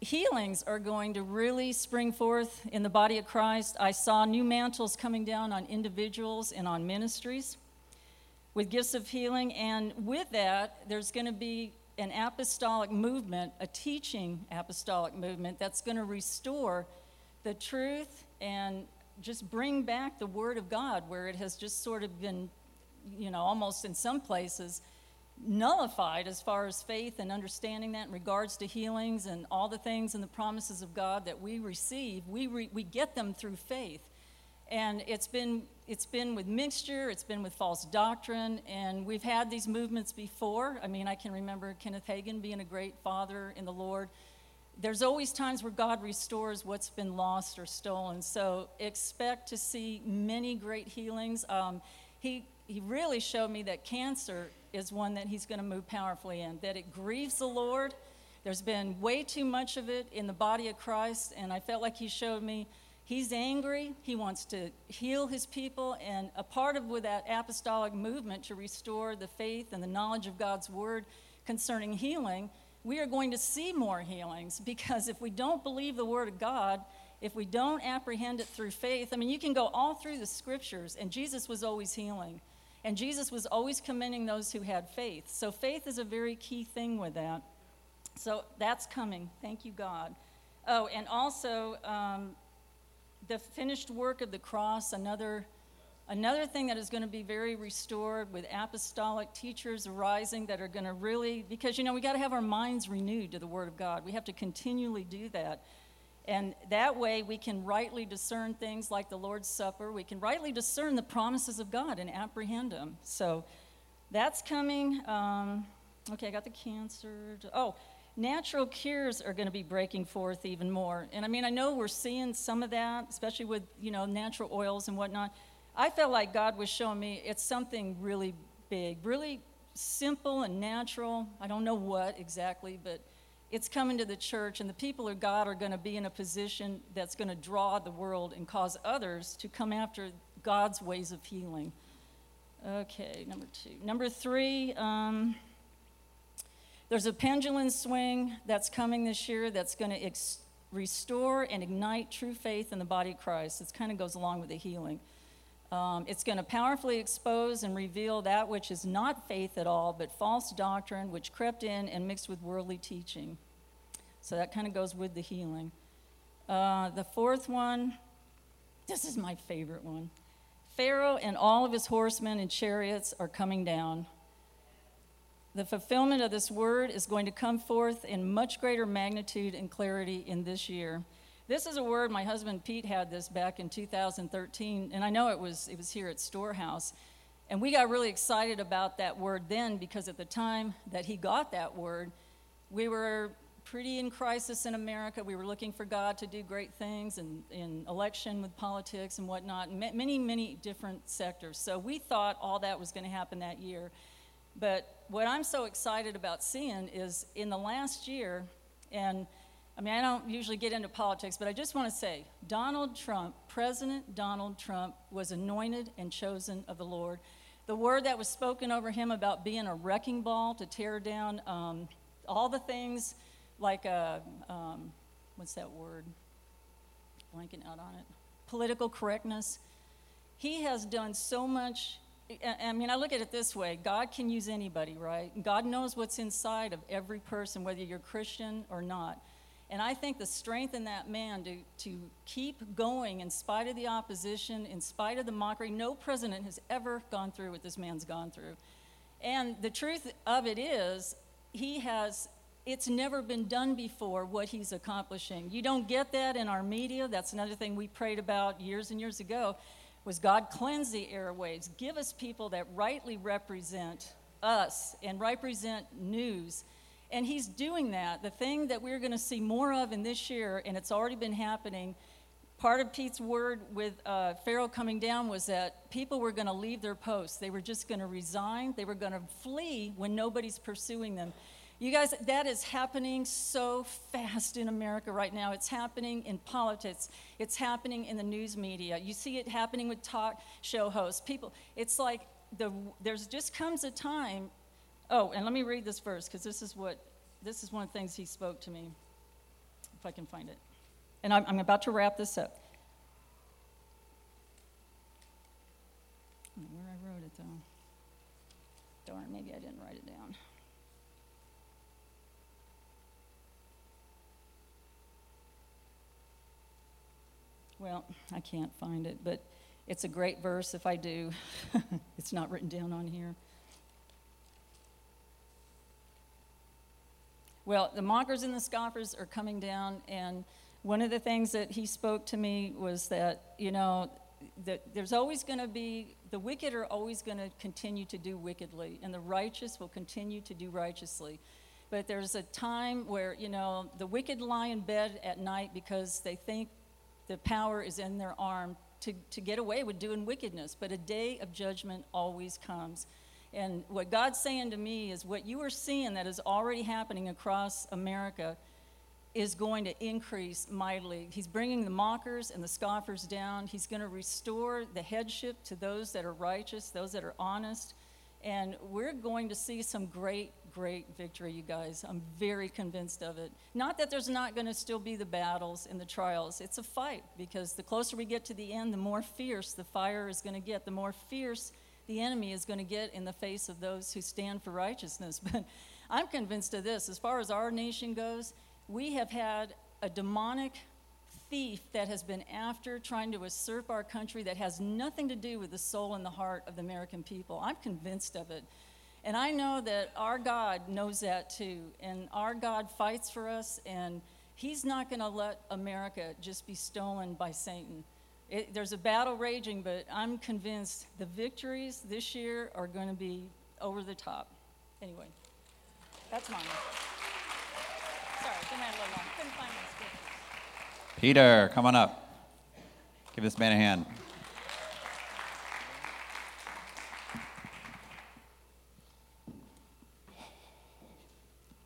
healings are going to really spring forth in the body of Christ. I saw new mantles coming down on individuals and on ministries with gifts of healing. And with that, there's going to be an apostolic movement, a teaching apostolic movement that's going to restore the truth and just bring back the Word of God where it has just sort of been, you know, almost in some places nullified as far as faith and understanding that in regards to healings and all the things and the promises of God that we receive. We, re, we get them through faith. And it's been, it's been with mixture, it's been with false doctrine, and we've had these movements before. I mean, I can remember Kenneth Hagin being a great father in the Lord there's always times where God restores what's been lost or stolen. So expect to see many great healings. Um, he, he really showed me that cancer is one that he's going to move powerfully in, that it grieves the Lord. There's been way too much of it in the body of Christ, and I felt like he showed me he's angry. He wants to heal his people, and a part of with that apostolic movement to restore the faith and the knowledge of God's word concerning healing we are going to see more healings because if we don't believe the Word of God, if we don't apprehend it through faith, I mean, you can go all through the scriptures, and Jesus was always healing. And Jesus was always commending those who had faith. So faith is a very key thing with that. So that's coming. Thank you, God. Oh, and also um, the finished work of the cross, another Another thing that is going to be very restored with apostolic teachers arising that are going to really, because you know, we got to have our minds renewed to the Word of God. We have to continually do that. And that way we can rightly discern things like the Lord's Supper. We can rightly discern the promises of God and apprehend them. So that's coming. Um, okay, I got the cancer. Oh, natural cures are going to be breaking forth even more. And I mean, I know we're seeing some of that, especially with, you know, natural oils and whatnot. I felt like God was showing me it's something really big, really simple and natural. I don't know what exactly, but it's coming to the church, and the people of God are going to be in a position that's going to draw the world and cause others to come after God's ways of healing. Okay, number two. Number three, um, there's a pendulum swing that's coming this year that's going to ex- restore and ignite true faith in the body of Christ. It kind of goes along with the healing. Um, it's going to powerfully expose and reveal that which is not faith at all, but false doctrine, which crept in and mixed with worldly teaching. So that kind of goes with the healing. Uh, the fourth one, this is my favorite one. Pharaoh and all of his horsemen and chariots are coming down. The fulfillment of this word is going to come forth in much greater magnitude and clarity in this year. This is a word my husband Pete had this back in 2013, and I know it was it was here at Storehouse. And we got really excited about that word then because at the time that he got that word, we were pretty in crisis in America. We were looking for God to do great things and in election with politics and whatnot, many, many different sectors. So we thought all that was going to happen that year. But what I'm so excited about seeing is in the last year, and I mean, I don't usually get into politics, but I just want to say Donald Trump, President Donald Trump, was anointed and chosen of the Lord. The word that was spoken over him about being a wrecking ball to tear down um, all the things like, a, uh, um, what's that word? Blanking out on it. Political correctness. He has done so much. I mean, I look at it this way God can use anybody, right? God knows what's inside of every person, whether you're Christian or not. And I think the strength in that man to, to keep going in spite of the opposition, in spite of the mockery, no president has ever gone through what this man's gone through. And the truth of it is, he has, it's never been done before what he's accomplishing. You don't get that in our media. That's another thing we prayed about years and years ago was God cleanse the airwaves, give us people that rightly represent us and represent news and he's doing that. The thing that we're going to see more of in this year, and it's already been happening, part of Pete's word with uh, Pharaoh coming down was that people were going to leave their posts. They were just going to resign. They were going to flee when nobody's pursuing them. You guys, that is happening so fast in America right now. It's happening in politics. It's happening in the news media. You see it happening with talk show hosts. People, it's like the, there's just comes a time Oh, and let me read this verse because this is what this is one of the things he spoke to me. if I can find it. And I'm, I'm about to wrap this up. I don't know Where I wrote it though. Darn, maybe I didn't write it down. Well, I can't find it, but it's a great verse if I do. it's not written down on here. Well, the mockers and the scoffers are coming down, and one of the things that he spoke to me was that, you know, that there's always going to be, the wicked are always going to continue to do wickedly, and the righteous will continue to do righteously. But there's a time where, you know, the wicked lie in bed at night because they think the power is in their arm to, to get away with doing wickedness. But a day of judgment always comes. And what God's saying to me is what you are seeing that is already happening across America is going to increase mightily. He's bringing the mockers and the scoffers down. He's going to restore the headship to those that are righteous, those that are honest. And we're going to see some great, great victory, you guys. I'm very convinced of it. Not that there's not going to still be the battles and the trials. It's a fight because the closer we get to the end, the more fierce the fire is going to get, the more fierce the enemy is going to get in the face of those who stand for righteousness. But I'm convinced of this. As far as our nation goes, we have had a demonic thief that has been after trying to usurp our country that has nothing to do with the soul and the heart of the American people. I'm convinced of it. And I know that our God knows that too. And our God fights for us, and He's not going to let America just be stolen by Satan. It, there's a battle raging, but I'm convinced the victories this year are going to be over the top. Anyway, that's mine. Sorry, been at a little long. Couldn't find my scriptures. Peter, come on up. Give this man a hand.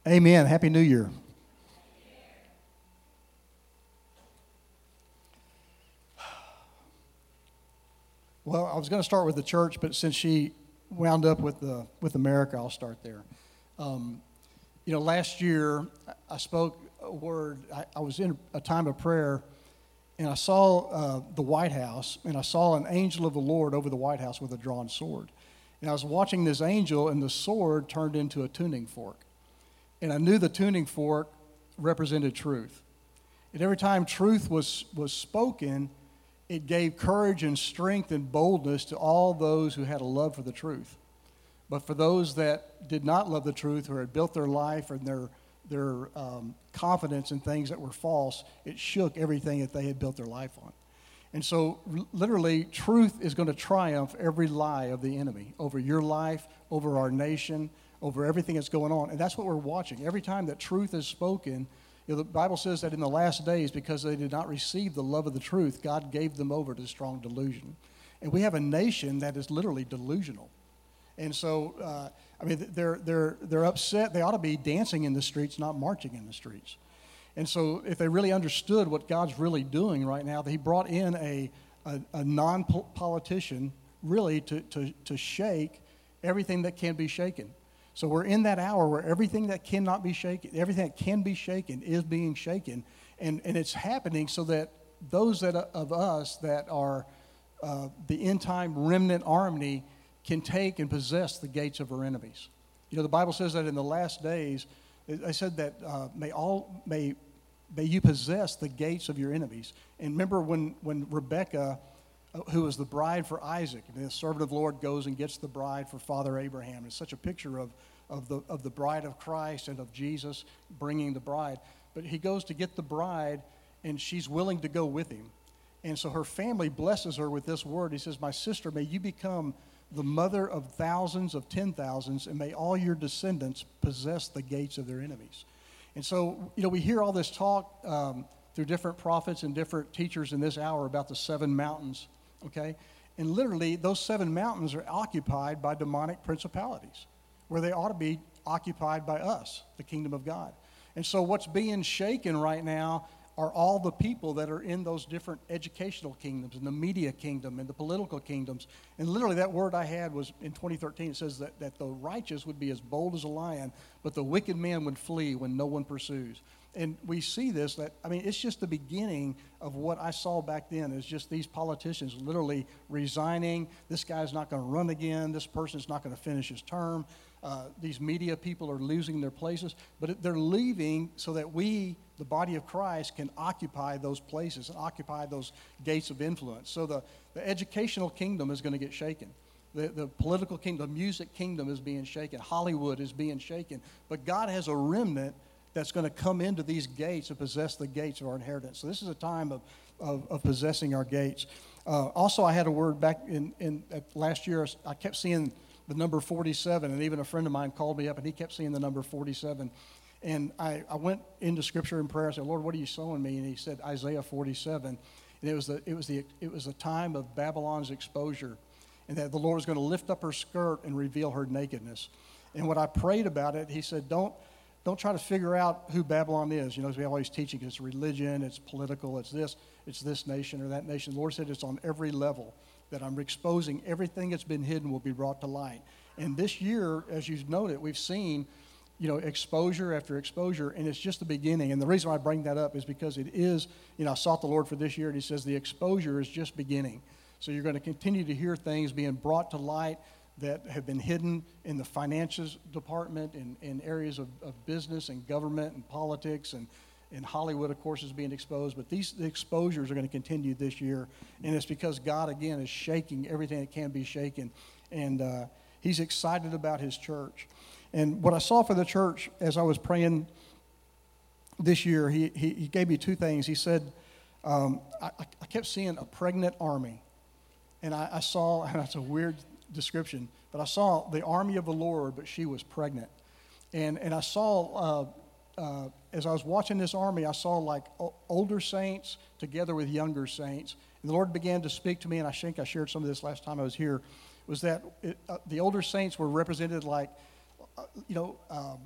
Amen. Happy New Year. Well, I was going to start with the church, but since she wound up with the with America, I'll start there. Um, you know, last year I spoke a word. I, I was in a time of prayer, and I saw uh, the White House, and I saw an angel of the Lord over the White House with a drawn sword. And I was watching this angel, and the sword turned into a tuning fork. And I knew the tuning fork represented truth. And every time truth was, was spoken, it gave courage and strength and boldness to all those who had a love for the truth. But for those that did not love the truth or had built their life and their, their um, confidence in things that were false, it shook everything that they had built their life on. And so, literally, truth is going to triumph every lie of the enemy over your life, over our nation, over everything that's going on. And that's what we're watching. Every time that truth is spoken, know, the Bible says that in the last days, because they did not receive the love of the truth, God gave them over to strong delusion. And we have a nation that is literally delusional. And so, uh, I mean, they're, they're, they're upset. They ought to be dancing in the streets, not marching in the streets. And so, if they really understood what God's really doing right now, that He brought in a, a, a non politician really to, to, to shake everything that can be shaken. So, we're in that hour where everything that cannot be shaken, everything that can be shaken is being shaken. And, and it's happening so that those that, of us that are uh, the end time remnant army can take and possess the gates of our enemies. You know, the Bible says that in the last days, I said that uh, may all may may you possess the gates of your enemies. And remember when when Rebecca, uh, who was the bride for Isaac, and the servant of the Lord goes and gets the bride for Father Abraham. It's such a picture of of the of the bride of Christ and of Jesus bringing the bride. But he goes to get the bride, and she's willing to go with him. And so her family blesses her with this word. He says, "My sister, may you become." the mother of thousands of ten thousands, and may all your descendants possess the gates of their enemies. And so, you know, we hear all this talk um, through different prophets and different teachers in this hour about the seven mountains, okay? And literally, those seven mountains are occupied by demonic principalities, where they ought to be occupied by us, the kingdom of God. And so, what's being shaken right now are all the people that are in those different educational kingdoms and the media kingdom and the political kingdoms. And literally, that word I had was in 2013, it says that, that the righteous would be as bold as a lion, but the wicked man would flee when no one pursues. And we see this that, I mean, it's just the beginning of what I saw back then is just these politicians literally resigning. This guy's not going to run again. This person's not going to finish his term. Uh, these media people are losing their places, but they're leaving so that we, the body of Christ, can occupy those places and occupy those gates of influence. So the, the educational kingdom is going to get shaken. The, the political kingdom, the music kingdom is being shaken. Hollywood is being shaken. But God has a remnant that's going to come into these gates and possess the gates of our inheritance. So this is a time of, of, of possessing our gates. Uh, also, I had a word back in, in last year. I kept seeing the number 47, and even a friend of mine called me up, and he kept seeing the number 47. And I, I went into Scripture in prayer. I said, Lord, what are you showing me? And he said Isaiah 47, and it was the it was the it was the time of Babylon's exposure, and that the Lord was going to lift up her skirt and reveal her nakedness. And when I prayed about it, he said, don't don't try to figure out who Babylon is. You know, as we always teaching, it's religion, it's political, it's this, it's this nation or that nation. The Lord said it's on every level that I'm exposing everything that's been hidden will be brought to light. And this year, as you've noted, we've seen, you know, exposure after exposure, and it's just the beginning. And the reason I bring that up is because it is, you know, I sought the Lord for this year, and He says the exposure is just beginning. So you're going to continue to hear things being brought to light that have been hidden in the finances department, in, in areas of, of business and government and politics, and, and Hollywood, of course, is being exposed. But these the exposures are going to continue this year, and it's because God, again, is shaking everything that can be shaken. And uh, He's excited about His church. And what I saw for the church as I was praying this year, He, he, he gave me two things. He said, um, I, I kept seeing a pregnant army. And I, I saw, and that's a weird description, but I saw the army of the Lord, but she was pregnant. And, and I saw, uh, uh, as I was watching this army, I saw like o- older saints together with younger saints. And the Lord began to speak to me, and I think I shared some of this last time I was here, was that it, uh, the older saints were represented like, uh, you know, um,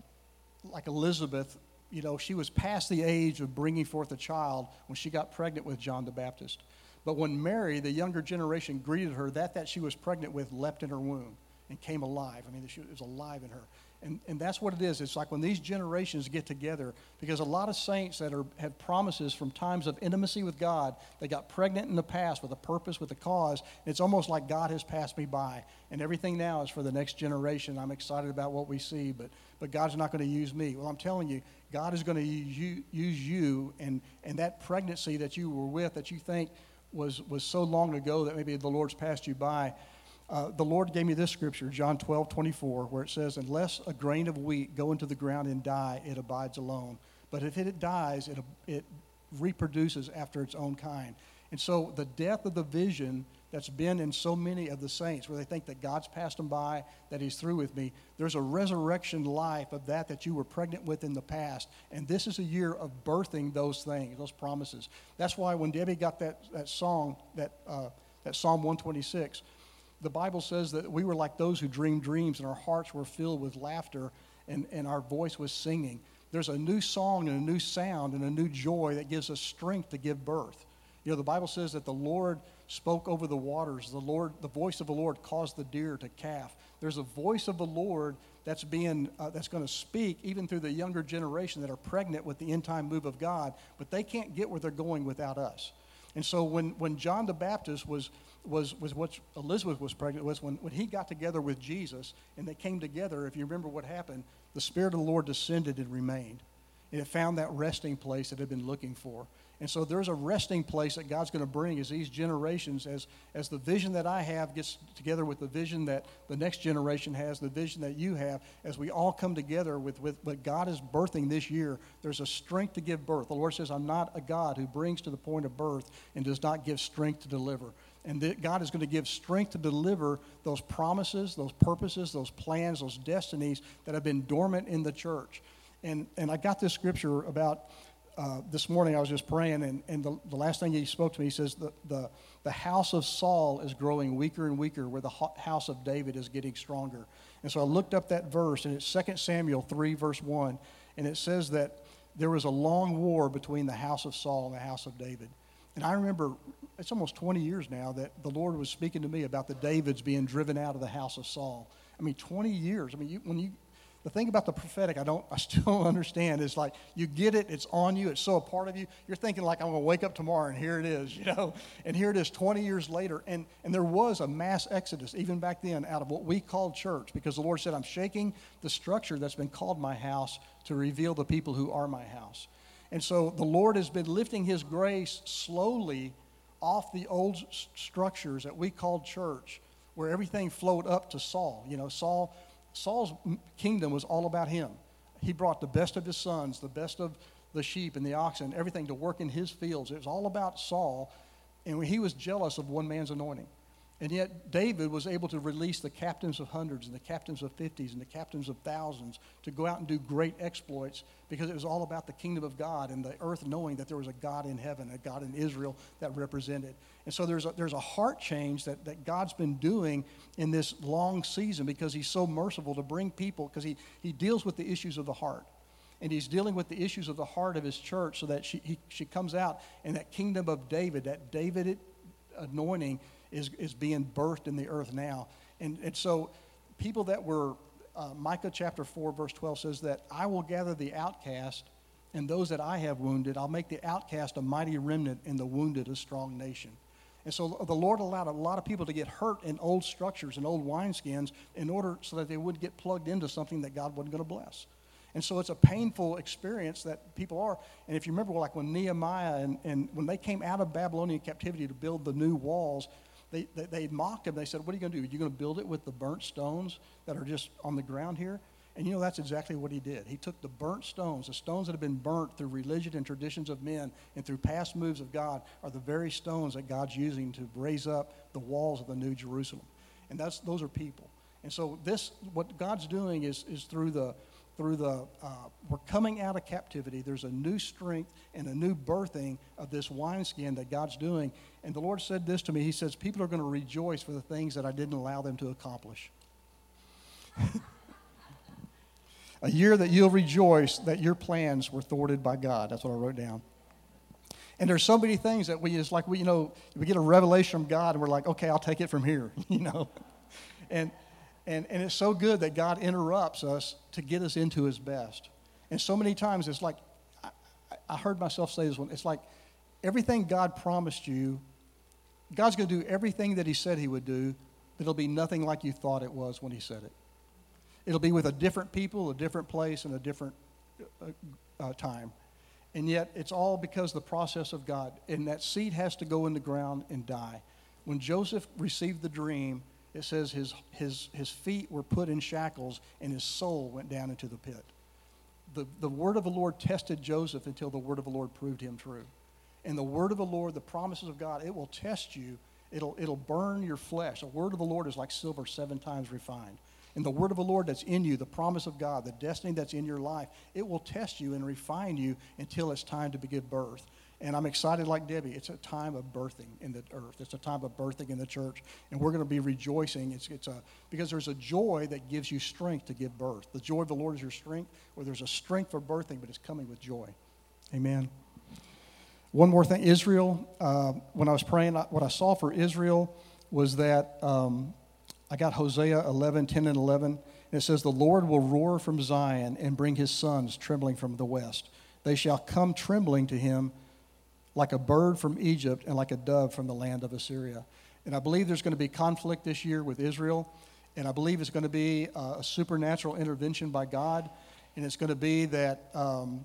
like Elizabeth, you know, she was past the age of bringing forth a child when she got pregnant with John the Baptist. But when Mary, the younger generation, greeted her, that that she was pregnant with leapt in her womb and came alive. I mean, she was alive in her. And, and that's what it is. It's like when these generations get together, because a lot of saints that are, have promises from times of intimacy with God, they got pregnant in the past with a purpose, with a cause. It's almost like God has passed me by. And everything now is for the next generation. I'm excited about what we see, but, but God's not going to use me. Well, I'm telling you, God is going to use you, use you and, and that pregnancy that you were with that you think was, was so long ago that maybe the Lord's passed you by. Uh, the Lord gave me this scripture, John 12, 24, where it says, Unless a grain of wheat go into the ground and die, it abides alone. But if it dies, it, it reproduces after its own kind. And so the death of the vision that's been in so many of the saints, where they think that God's passed them by, that He's through with me, there's a resurrection life of that that you were pregnant with in the past. And this is a year of birthing those things, those promises. That's why when Debbie got that, that song, that, uh, that Psalm 126, the Bible says that we were like those who dream dreams, and our hearts were filled with laughter, and, and our voice was singing. There's a new song and a new sound and a new joy that gives us strength to give birth. You know, the Bible says that the Lord spoke over the waters. The Lord, the voice of the Lord caused the deer to calf. There's a voice of the Lord that's being uh, that's going to speak even through the younger generation that are pregnant with the end time move of God, but they can't get where they're going without us. And so when, when John the Baptist was, was, was what Elizabeth was pregnant was when, when he got together with Jesus and they came together, if you remember what happened, the Spirit of the Lord descended and remained. And it found that resting place that it had been looking for. And so there's a resting place that God's going to bring as these generations, as, as the vision that I have gets together with the vision that the next generation has, the vision that you have, as we all come together with, with what God is birthing this year, there's a strength to give birth. The Lord says, I'm not a God who brings to the point of birth and does not give strength to deliver. And that God is going to give strength to deliver those promises, those purposes, those plans, those destinies that have been dormant in the church. And, and I got this scripture about uh, this morning I was just praying, and, and the, the last thing he spoke to me, he says, the, the, the house of Saul is growing weaker and weaker, where the house of David is getting stronger. And so I looked up that verse, and it's 2 Samuel 3, verse 1, and it says that there was a long war between the house of Saul and the house of David. And I remember, it's almost 20 years now, that the Lord was speaking to me about the Davids being driven out of the house of Saul. I mean, 20 years. I mean, you, when you the thing about the prophetic, I don't, I still don't understand is like you get it, it's on you, it's so a part of you. You're thinking like I'm going to wake up tomorrow and here it is, you know, and here it is 20 years later, and and there was a mass exodus even back then out of what we called church because the Lord said I'm shaking the structure that's been called my house to reveal the people who are my house, and so the Lord has been lifting His grace slowly off the old structures that we called church, where everything flowed up to Saul. You know, Saul, Saul's kingdom was all about him. He brought the best of his sons, the best of the sheep and the oxen, everything to work in his fields. It was all about Saul, and he was jealous of one man's anointing. And yet, David was able to release the captains of hundreds and the captains of fifties and the captains of thousands to go out and do great exploits because it was all about the kingdom of God and the earth knowing that there was a God in heaven, a God in Israel that represented. And so there's a, there's a heart change that, that God's been doing in this long season because He's so merciful to bring people, because he, he deals with the issues of the heart and he's dealing with the issues of the heart of his church so that she, he, she comes out and that kingdom of david that david anointing is, is being birthed in the earth now and, and so people that were uh, micah chapter 4 verse 12 says that i will gather the outcast and those that i have wounded i'll make the outcast a mighty remnant and the wounded a strong nation and so the Lord allowed a lot of people to get hurt in old structures and old wineskins in order so that they would get plugged into something that God wasn't going to bless. And so it's a painful experience that people are. And if you remember, like when Nehemiah and, and when they came out of Babylonian captivity to build the new walls, they, they, they mocked him. They said, What are you going to do? Are you going to build it with the burnt stones that are just on the ground here? And you know, that's exactly what he did. He took the burnt stones, the stones that have been burnt through religion and traditions of men and through past moves of God, are the very stones that God's using to raise up the walls of the New Jerusalem. And that's, those are people. And so, this, what God's doing is, is through the, through the, uh, we're coming out of captivity. There's a new strength and a new birthing of this wineskin that God's doing. And the Lord said this to me He says, People are going to rejoice for the things that I didn't allow them to accomplish. a year that you'll rejoice that your plans were thwarted by God. That's what I wrote down. And there's so many things that we just like we you know we get a revelation from God and we're like, okay, I'll take it from here, you know. And and and it's so good that God interrupts us to get us into His best. And so many times it's like I, I heard myself say this one. It's like everything God promised you, God's going to do everything that He said He would do, but it'll be nothing like you thought it was when He said it. It'll be with a different people, a different place, and a different uh, uh, time. And yet, it's all because the process of God. And that seed has to go in the ground and die. When Joseph received the dream, it says his, his, his feet were put in shackles and his soul went down into the pit. The, the word of the Lord tested Joseph until the word of the Lord proved him true. And the word of the Lord, the promises of God, it will test you. It'll, it'll burn your flesh. The word of the Lord is like silver seven times refined. And the word of the Lord that's in you, the promise of God, the destiny that's in your life, it will test you and refine you until it's time to give birth. And I'm excited like Debbie. It's a time of birthing in the earth. It's a time of birthing in the church. And we're going to be rejoicing. It's, it's a, because there's a joy that gives you strength to give birth. The joy of the Lord is your strength, or there's a strength for birthing, but it's coming with joy. Amen. One more thing Israel, uh, when I was praying, what I saw for Israel was that um, I got Hosea 11, 10 and 11. And it says, The Lord will roar from Zion and bring his sons trembling from the west. They shall come trembling to him like a bird from Egypt and like a dove from the land of Assyria. And I believe there's going to be conflict this year with Israel. And I believe it's going to be a supernatural intervention by God. And it's going to be that, um,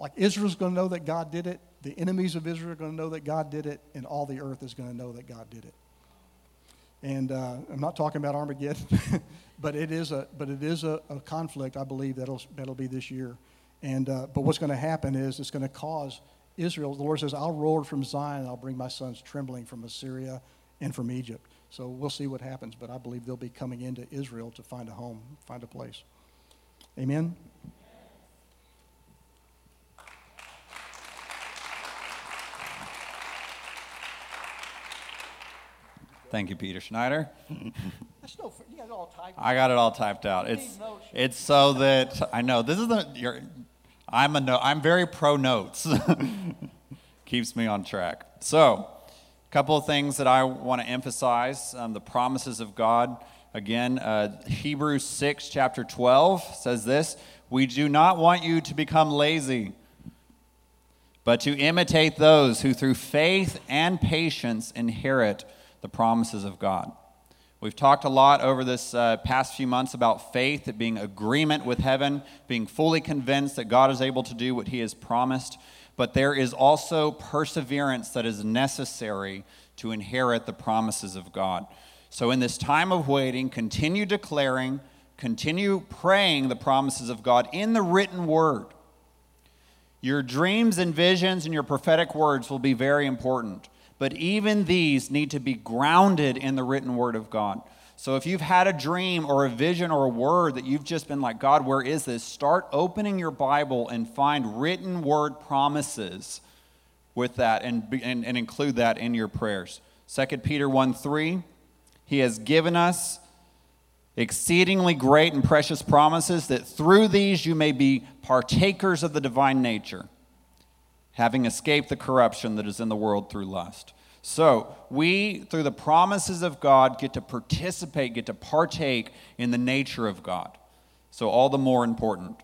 like, Israel's going to know that God did it. The enemies of Israel are going to know that God did it. And all the earth is going to know that God did it. And uh, I'm not talking about Armageddon, but it is a but it is a, a, conflict. I believe that'll that'll be this year. And uh, but what's going to happen is it's going to cause Israel. The Lord says, "I'll roar from Zion, and I'll bring my sons trembling from Assyria and from Egypt." So we'll see what happens. But I believe they'll be coming into Israel to find a home, find a place. Amen. Thank you, Peter Schneider. No, you got it all typed. I got it all typed out. It's it's so that I know this is the I'm a no, I'm very pro notes. Keeps me on track. So, a couple of things that I want to emphasize: um, the promises of God. Again, uh, Hebrews 6, chapter 12 says this We do not want you to become lazy, but to imitate those who through faith and patience inherit the promises of God. We've talked a lot over this uh, past few months about faith, it being agreement with heaven, being fully convinced that God is able to do what he has promised. But there is also perseverance that is necessary to inherit the promises of God. So, in this time of waiting, continue declaring, continue praying the promises of God in the written word. Your dreams and visions and your prophetic words will be very important. But even these need to be grounded in the written word of God. So if you've had a dream or a vision or a word that you've just been like, God, where is this? Start opening your Bible and find written word promises with that and, and, and include that in your prayers. 2 Peter 1 3, He has given us exceedingly great and precious promises that through these you may be partakers of the divine nature having escaped the corruption that is in the world through lust. So, we, through the promises of God, get to participate, get to partake in the nature of God. So, all the more important.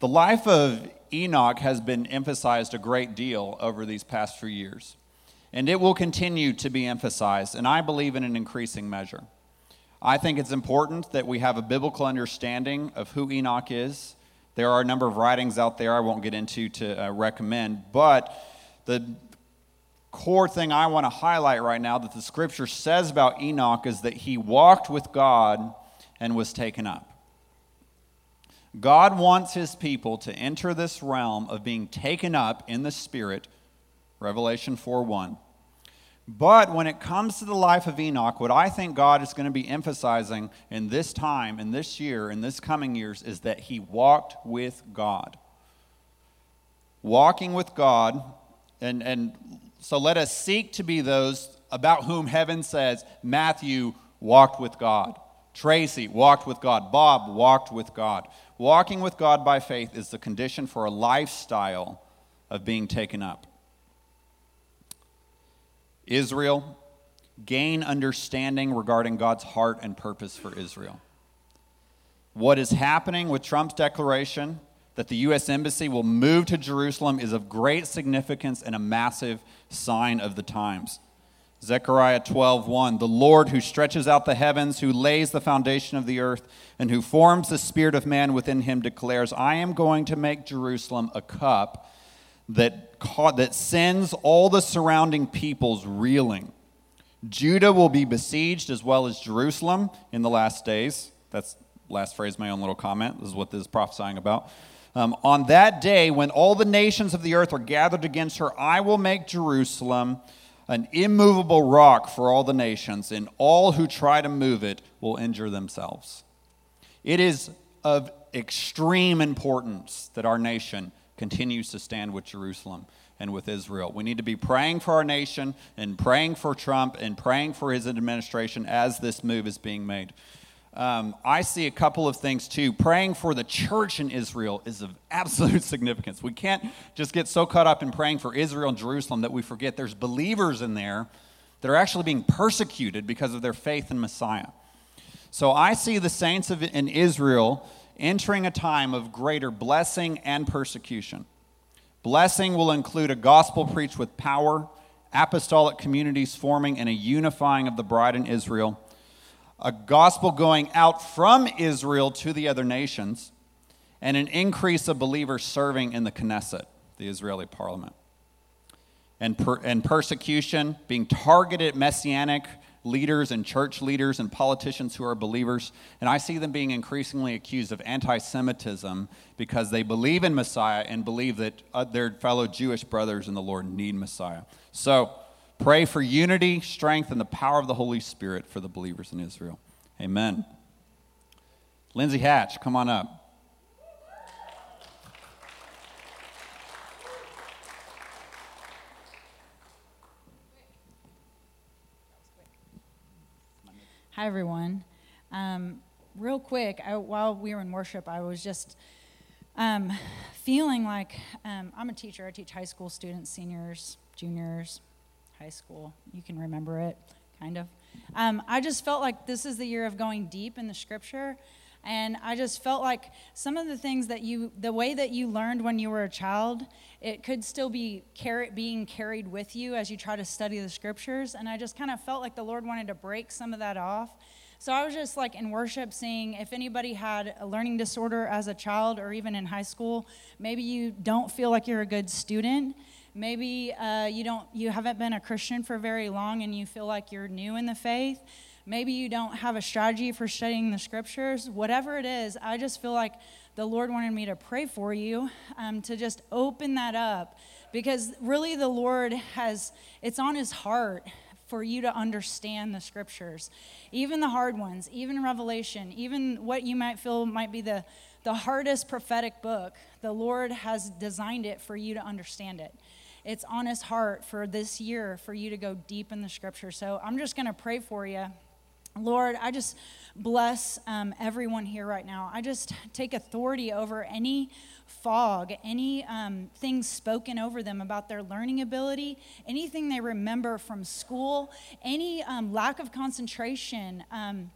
The life of Enoch has been emphasized a great deal over these past few years, and it will continue to be emphasized, and I believe in an increasing measure. I think it's important that we have a biblical understanding of who Enoch is there are a number of writings out there I won't get into to uh, recommend, but the core thing I want to highlight right now that the scripture says about Enoch is that he walked with God and was taken up. God wants his people to enter this realm of being taken up in the spirit, Revelation 4 1. But when it comes to the life of Enoch, what I think God is going to be emphasizing in this time, in this year, in this coming years, is that he walked with God. Walking with God, and, and so let us seek to be those about whom heaven says Matthew walked with God, Tracy walked with God, Bob walked with God. Walking with God by faith is the condition for a lifestyle of being taken up. Israel, gain understanding regarding God's heart and purpose for Israel. What is happening with Trump's declaration that the U.S. Embassy will move to Jerusalem is of great significance and a massive sign of the times. Zechariah 12:1 The Lord who stretches out the heavens who lays the foundation of the earth and who forms the spirit of man within him declares I am going to make Jerusalem a cup that, that sends all the surrounding peoples reeling. Judah will be besieged as well as Jerusalem in the last days. That's last phrase, my own little comment. This is what this is prophesying about. Um, on that day, when all the nations of the earth are gathered against her, I will make Jerusalem an immovable rock for all the nations, and all who try to move it will injure themselves. It is of extreme importance that our nation continues to stand with Jerusalem and with Israel. We need to be praying for our nation and praying for Trump and praying for his administration as this move is being made. Um, I see a couple of things too. Praying for the church in Israel is of absolute significance. We can't just get so caught up in praying for Israel and Jerusalem that we forget there's believers in there that are actually being persecuted because of their faith in Messiah. So I see the saints of, in Israel entering a time of greater blessing and persecution. Blessing will include a gospel preached with power, apostolic communities forming, and a unifying of the bride in Israel, a gospel going out from Israel to the other nations, and an increase of believers serving in the Knesset, the Israeli parliament. And, per, and persecution being targeted messianic leaders and church leaders and politicians who are believers, and I see them being increasingly accused of anti Semitism because they believe in Messiah and believe that uh, their fellow Jewish brothers in the Lord need Messiah. So pray for unity, strength, and the power of the Holy Spirit for the believers in Israel. Amen. Lindsay Hatch, come on up. Hi, everyone. Um, real quick, I, while we were in worship, I was just um, feeling like um, I'm a teacher. I teach high school students, seniors, juniors, high school. You can remember it, kind of. Um, I just felt like this is the year of going deep in the scripture. And I just felt like some of the things that you, the way that you learned when you were a child, it could still be carry, being carried with you as you try to study the scriptures. And I just kind of felt like the Lord wanted to break some of that off. So I was just like in worship seeing if anybody had a learning disorder as a child or even in high school, maybe you don't feel like you're a good student. Maybe uh, you don't you haven't been a Christian for very long and you feel like you're new in the faith. Maybe you don't have a strategy for studying the scriptures. Whatever it is, I just feel like the Lord wanted me to pray for you um, to just open that up because really the Lord has, it's on his heart for you to understand the scriptures, even the hard ones, even Revelation, even what you might feel might be the, the hardest prophetic book. The Lord has designed it for you to understand it. It's on his heart for this year for you to go deep in the scripture. So I'm just going to pray for you. Lord, I just bless um, everyone here right now. I just take authority over any fog, any um, things spoken over them about their learning ability, anything they remember from school, any um, lack of concentration. Um,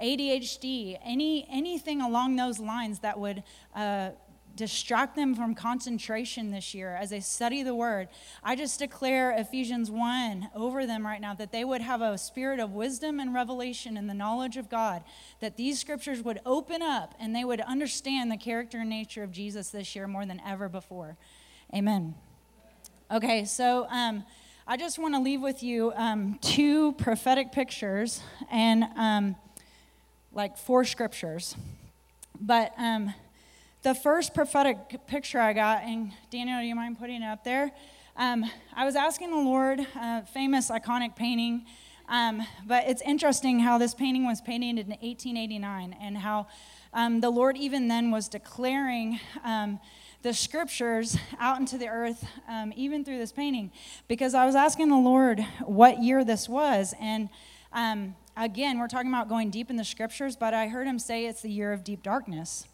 ADHD, any anything along those lines that would uh, distract them from concentration this year as they study the word. I just declare Ephesians 1 over them right now that they would have a spirit of wisdom and revelation and the knowledge of God, that these scriptures would open up and they would understand the character and nature of Jesus this year more than ever before. Amen. Okay, so um, I just want to leave with you um, two prophetic pictures and um, like four scriptures. But um, the first prophetic picture I got, and Daniel, do you mind putting it up there? Um, I was asking the Lord, uh, famous iconic painting, um, but it's interesting how this painting was painted in 1889 and how um, the Lord even then was declaring um, the scriptures out into the earth, um, even through this painting, because I was asking the Lord what year this was. And um, again, we're talking about going deep in the scriptures, but I heard him say it's the year of deep darkness.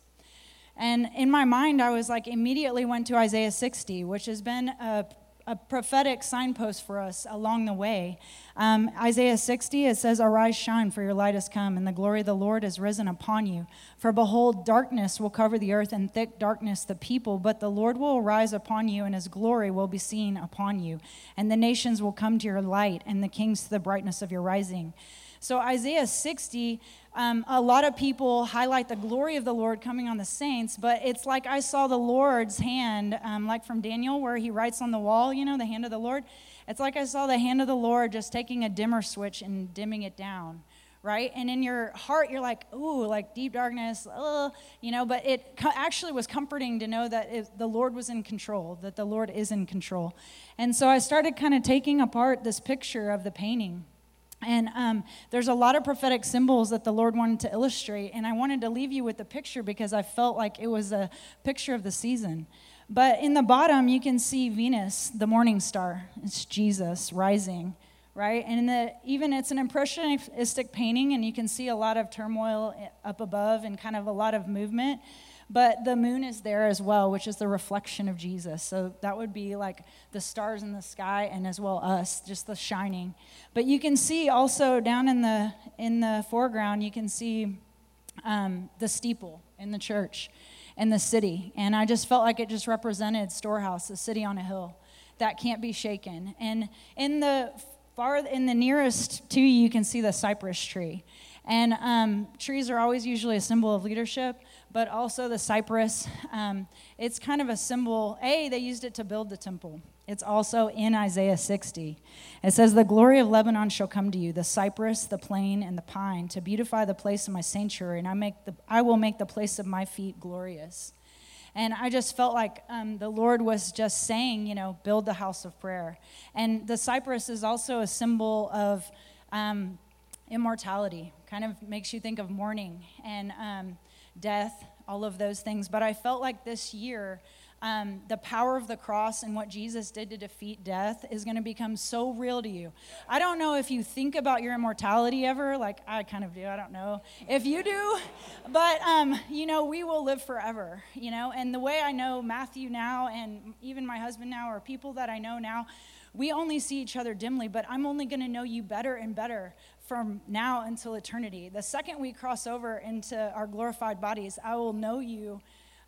And in my mind, I was like, immediately went to Isaiah 60, which has been a, a prophetic signpost for us along the way. Um, Isaiah 60, it says, Arise, shine, for your light has come, and the glory of the Lord has risen upon you. For behold, darkness will cover the earth, and thick darkness the people, but the Lord will arise upon you, and his glory will be seen upon you. And the nations will come to your light, and the kings to the brightness of your rising. So, Isaiah 60 um, a lot of people highlight the glory of the Lord coming on the saints, but it's like I saw the Lord's hand, um, like from Daniel, where he writes on the wall, you know, the hand of the Lord. It's like I saw the hand of the Lord just taking a dimmer switch and dimming it down, right? And in your heart, you're like, ooh, like deep darkness, uh, you know, but it co- actually was comforting to know that it, the Lord was in control, that the Lord is in control. And so I started kind of taking apart this picture of the painting and um, there's a lot of prophetic symbols that the Lord wanted to illustrate. And I wanted to leave you with the picture because I felt like it was a picture of the season. But in the bottom, you can see Venus, the morning star. It's Jesus rising, right? And the, even it's an impressionistic painting, and you can see a lot of turmoil up above and kind of a lot of movement. But the moon is there as well, which is the reflection of Jesus. So that would be like the stars in the sky and as well us, just the shining. But you can see also down in the in the foreground, you can see um, the steeple in the church in the city. And I just felt like it just represented storehouse, a city on a hill that can't be shaken. And in the far in the nearest to you, you can see the cypress tree. And um, trees are always usually a symbol of leadership but also the cypress. Um, it's kind of a symbol. A, they used it to build the temple. It's also in Isaiah 60. It says, The glory of Lebanon shall come to you, the cypress, the plane, and the pine, to beautify the place of my sanctuary, and I, make the, I will make the place of my feet glorious. And I just felt like um, the Lord was just saying, you know, build the house of prayer. And the cypress is also a symbol of um, immortality, kind of makes you think of mourning. And um, death, all of those things. But I felt like this year, um, the power of the cross and what Jesus did to defeat death is going to become so real to you. I don't know if you think about your immortality ever, like I kind of do, I don't know if you do, but um, you know, we will live forever, you know, and the way I know Matthew now and even my husband now, or people that I know now, we only see each other dimly, but I'm only going to know you better and better from now until eternity. The second we cross over into our glorified bodies, I will know you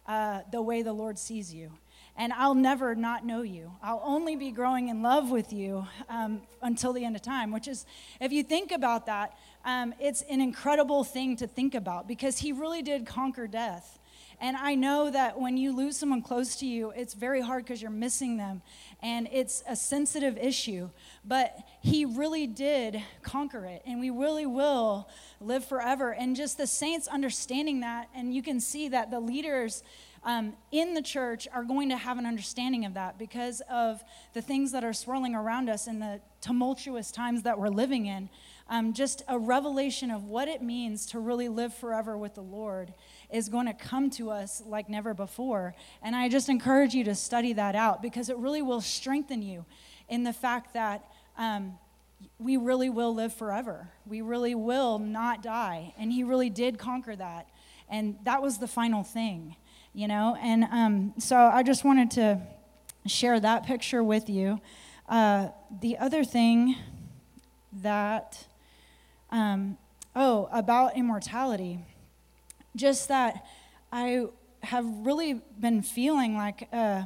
uh, the way the Lord sees you. And I'll never not know you. I'll only be growing in love with you um, until the end of time, which is, if you think about that, um, it's an incredible thing to think about because he really did conquer death. And I know that when you lose someone close to you, it's very hard because you're missing them. And it's a sensitive issue. But he really did conquer it. And we really will live forever. And just the saints understanding that, and you can see that the leaders um, in the church are going to have an understanding of that because of the things that are swirling around us in the tumultuous times that we're living in. Um, just a revelation of what it means to really live forever with the Lord is going to come to us like never before. And I just encourage you to study that out because it really will strengthen you in the fact that um, we really will live forever. We really will not die. And He really did conquer that. And that was the final thing, you know? And um, so I just wanted to share that picture with you. Uh, the other thing that, um, oh, about immortality just that I have really been feeling like uh,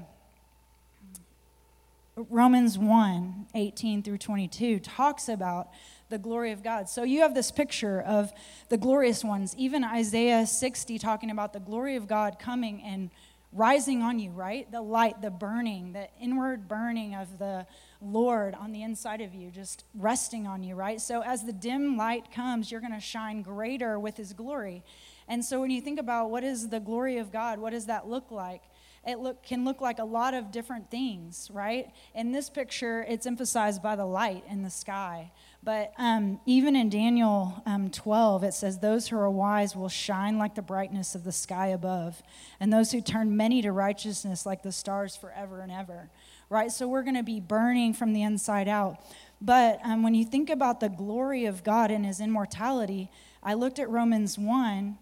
Romans 1 18 through 22 talks about the glory of God. So you have this picture of the glorious ones, even Isaiah 60 talking about the glory of God coming and rising on you, right? The light, the burning, the inward burning of the Lord on the inside of you, just resting on you, right? So as the dim light comes, you're going to shine greater with his glory. And so when you think about what is the glory of God, what does that look like? It look, can look like a lot of different things, right? In this picture, it's emphasized by the light in the sky. But um, even in Daniel um, 12, it says, Those who are wise will shine like the brightness of the sky above, and those who turn many to righteousness like the stars forever and ever, right? So we're going to be burning from the inside out. But um, when you think about the glory of God and his immortality, I looked at Romans 1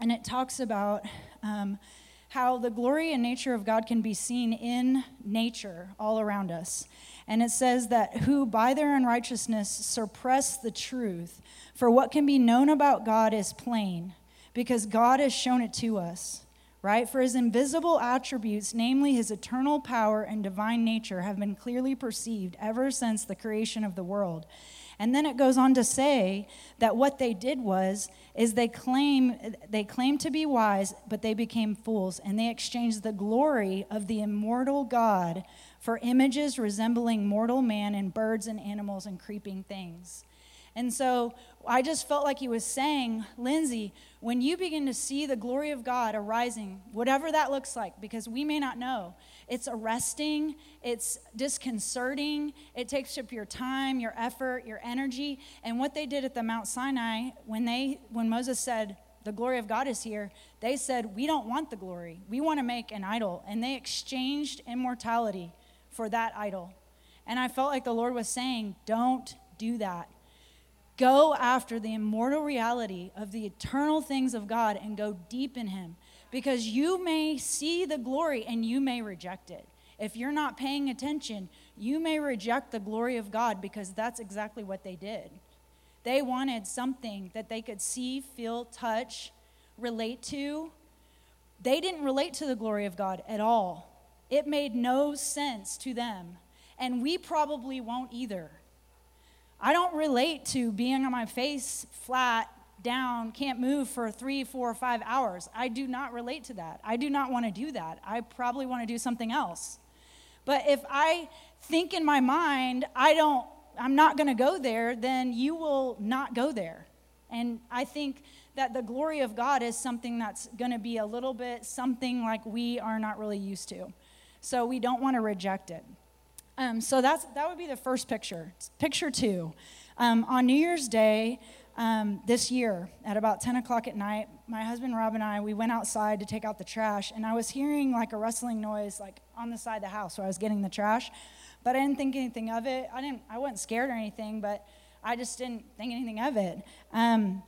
and it talks about um, how the glory and nature of God can be seen in nature all around us. And it says that who by their unrighteousness suppress the truth, for what can be known about God is plain, because God has shown it to us. Right? For his invisible attributes, namely his eternal power and divine nature, have been clearly perceived ever since the creation of the world and then it goes on to say that what they did was is they claim they claim to be wise, but they became fools, and they exchanged the glory of the immortal God for images resembling mortal man and birds and animals and creeping things. And so I just felt like he was saying, Lindsay, when you begin to see the glory of God arising, whatever that looks like, because we may not know, it's arresting, it's disconcerting, it takes up your time, your effort, your energy. And what they did at the Mount Sinai, when they when Moses said, the glory of God is here, they said, We don't want the glory. We want to make an idol. And they exchanged immortality for that idol. And I felt like the Lord was saying, Don't do that. Go after the immortal reality of the eternal things of God and go deep in Him because you may see the glory and you may reject it. If you're not paying attention, you may reject the glory of God because that's exactly what they did. They wanted something that they could see, feel, touch, relate to. They didn't relate to the glory of God at all. It made no sense to them. And we probably won't either. I don't relate to being on my face flat down, can't move for three, four, or five hours. I do not relate to that. I do not want to do that. I probably want to do something else. But if I think in my mind, I don't, I'm not going to go there, then you will not go there. And I think that the glory of God is something that's going to be a little bit something like we are not really used to. So we don't want to reject it. Um, so that's, that would be the first picture. Picture two Um, on New Year's Day um, this year, at about 10 o'clock at night, my husband Rob and I, we went outside to take out the trash, and I was hearing like a rustling noise like on the side of the house where I was getting the trash, but I didn't think anything of it. I didn't, I wasn't scared or anything, but I just didn't think anything of it. Um,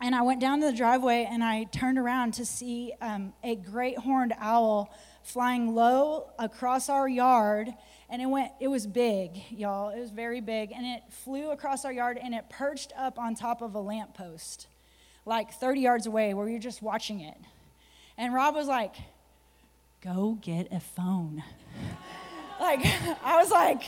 and I went down to the driveway and I turned around to see um, a great horned owl flying low across our yard and it went it was big y'all. It was very big. And it flew across our yard and it perched up on top of a lamppost like 30 yards away where you're just watching it. And rob was like go get a phone. Like i was like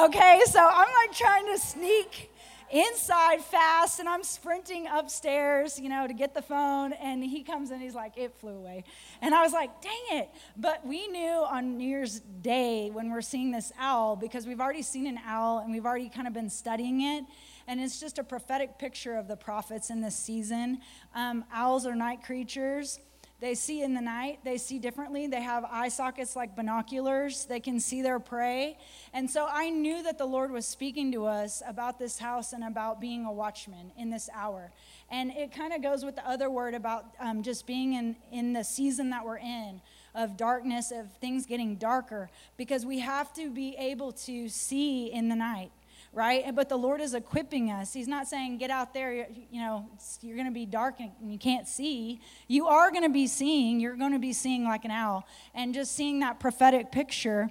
okay. So i'm like trying to sneak inside fast and I'm sprinting upstairs, you know, to get the phone. And he comes in, he's like, it flew away. And I was like, dang it. But we knew on New Year's Day when we're seeing this owl, because we've already seen an owl and we've already kind of been studying it. And it's just a prophetic picture of the prophets in this season. Um, owls are night creatures. They see in the night, they see differently. They have eye sockets like binoculars, they can see their prey. And so I knew that the Lord was speaking to us about this house and about being a watchman in this hour. And it kind of goes with the other word about um, just being in, in the season that we're in of darkness, of things getting darker, because we have to be able to see in the night right? But the Lord is equipping us. He's not saying, get out there, you know, you're going to be dark and you can't see. You are going to be seeing. You're going to be seeing like an owl and just seeing that prophetic picture.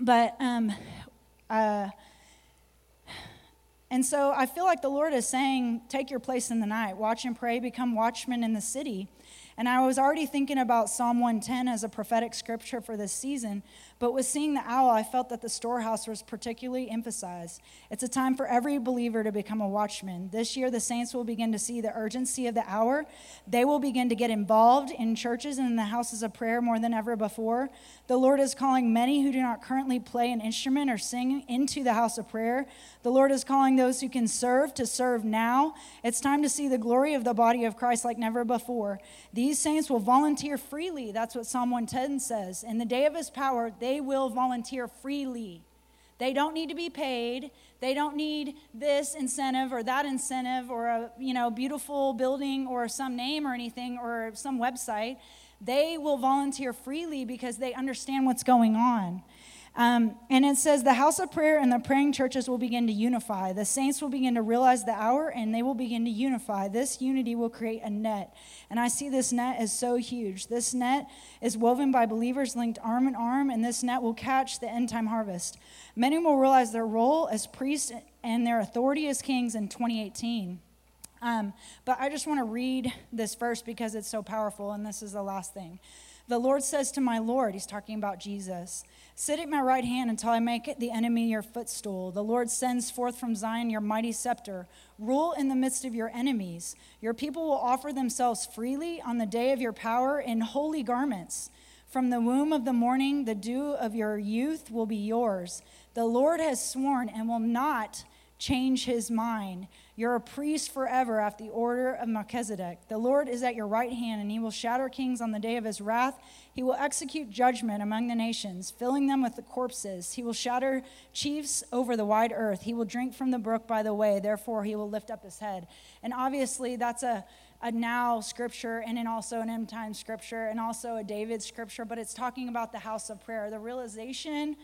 But, um, uh, and so I feel like the Lord is saying, take your place in the night, watch and pray, become watchmen in the city. And I was already thinking about Psalm 110 as a prophetic scripture for this season, but with seeing the owl, I felt that the storehouse was particularly emphasized. It's a time for every believer to become a watchman. This year, the saints will begin to see the urgency of the hour. They will begin to get involved in churches and in the houses of prayer more than ever before. The Lord is calling many who do not currently play an instrument or sing into the house of prayer. The Lord is calling those who can serve to serve now. It's time to see the glory of the body of Christ like never before. These saints will volunteer freely. That's what Psalm 110 says. In the day of his power, they they will volunteer freely. They don't need to be paid. They don't need this incentive or that incentive or a you know beautiful building or some name or anything or some website. They will volunteer freely because they understand what's going on. Um, and it says, the house of prayer and the praying churches will begin to unify. The saints will begin to realize the hour and they will begin to unify. This unity will create a net. And I see this net as so huge. This net is woven by believers linked arm in arm, and this net will catch the end time harvest. Many will realize their role as priests and their authority as kings in 2018. Um, but I just want to read this verse because it's so powerful, and this is the last thing. The Lord says to my Lord, He's talking about Jesus. Sit at my right hand until I make the enemy your footstool. The Lord sends forth from Zion your mighty scepter. Rule in the midst of your enemies. Your people will offer themselves freely on the day of your power in holy garments. From the womb of the morning, the dew of your youth will be yours. The Lord has sworn and will not change his mind. You're a priest forever after the order of Melchizedek. The Lord is at your right hand, and he will shatter kings on the day of his wrath. He will execute judgment among the nations, filling them with the corpses. He will shatter chiefs over the wide earth. He will drink from the brook by the way, therefore he will lift up his head. And obviously, that's a, a now scripture, and then also an end time scripture, and also a David scripture, but it's talking about the house of prayer. The realization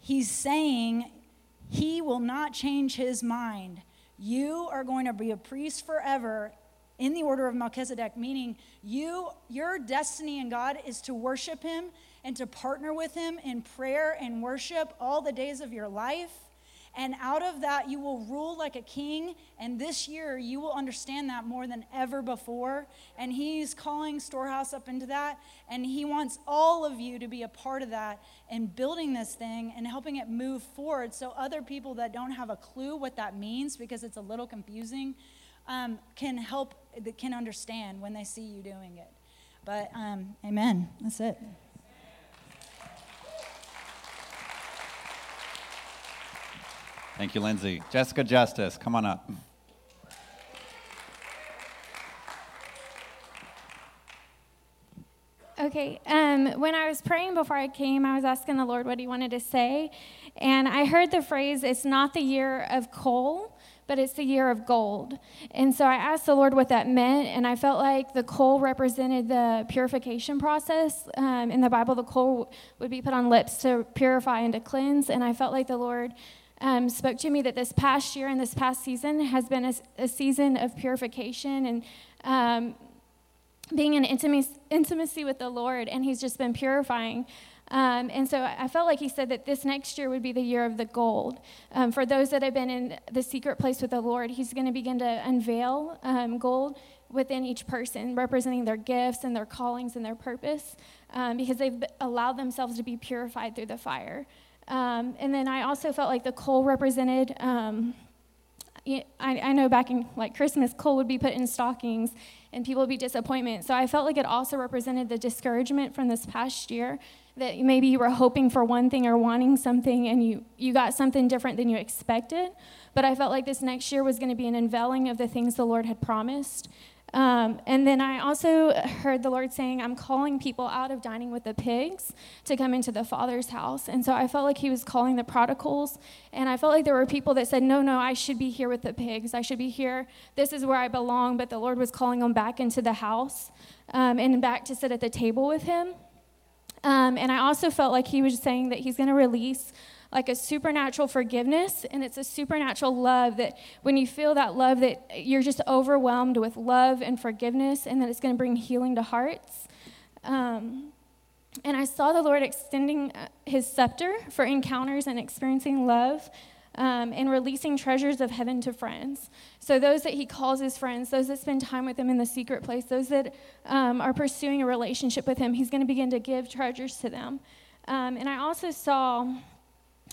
he's saying he will not change his mind. You are going to be a priest forever in the order of Melchizedek, meaning you, your destiny in God is to worship him and to partner with him in prayer and worship all the days of your life. And out of that, you will rule like a king. And this year, you will understand that more than ever before. And He's calling Storehouse up into that. And He wants all of you to be a part of that and building this thing and helping it move forward so other people that don't have a clue what that means because it's a little confusing um, can help, can understand when they see you doing it. But um, amen. That's it. Thank you, Lindsay. Jessica Justice, come on up. Okay, um, when I was praying before I came, I was asking the Lord what He wanted to say. And I heard the phrase, it's not the year of coal, but it's the year of gold. And so I asked the Lord what that meant, and I felt like the coal represented the purification process. Um, in the Bible, the coal would be put on lips to purify and to cleanse, and I felt like the Lord um, spoke to me that this past year and this past season has been a, a season of purification and um, being in intimacy, intimacy with the Lord, and He's just been purifying. Um, and so I felt like he said that this next year would be the year of the gold. Um, for those that have been in the secret place with the Lord, he's going to begin to unveil um, gold within each person, representing their gifts and their callings and their purpose, um, because they've allowed themselves to be purified through the fire. Um, and then I also felt like the coal represented. Um, I, I know back in like Christmas, coal would be put in stockings and people would be disappointment. So I felt like it also represented the discouragement from this past year that maybe you were hoping for one thing or wanting something and you, you got something different than you expected. But I felt like this next year was going to be an unveiling of the things the Lord had promised. Um, and then I also heard the Lord saying, I'm calling people out of dining with the pigs to come into the Father's house. And so I felt like He was calling the prodigals. And I felt like there were people that said, No, no, I should be here with the pigs. I should be here. This is where I belong. But the Lord was calling them back into the house um, and back to sit at the table with Him. Um, and I also felt like He was saying that He's going to release like a supernatural forgiveness and it's a supernatural love that when you feel that love that you're just overwhelmed with love and forgiveness and that it's going to bring healing to hearts um, and i saw the lord extending uh, his scepter for encounters and experiencing love um, and releasing treasures of heaven to friends. So, those that he calls his friends, those that spend time with him in the secret place, those that um, are pursuing a relationship with him, he's going to begin to give treasures to them. Um, and I also saw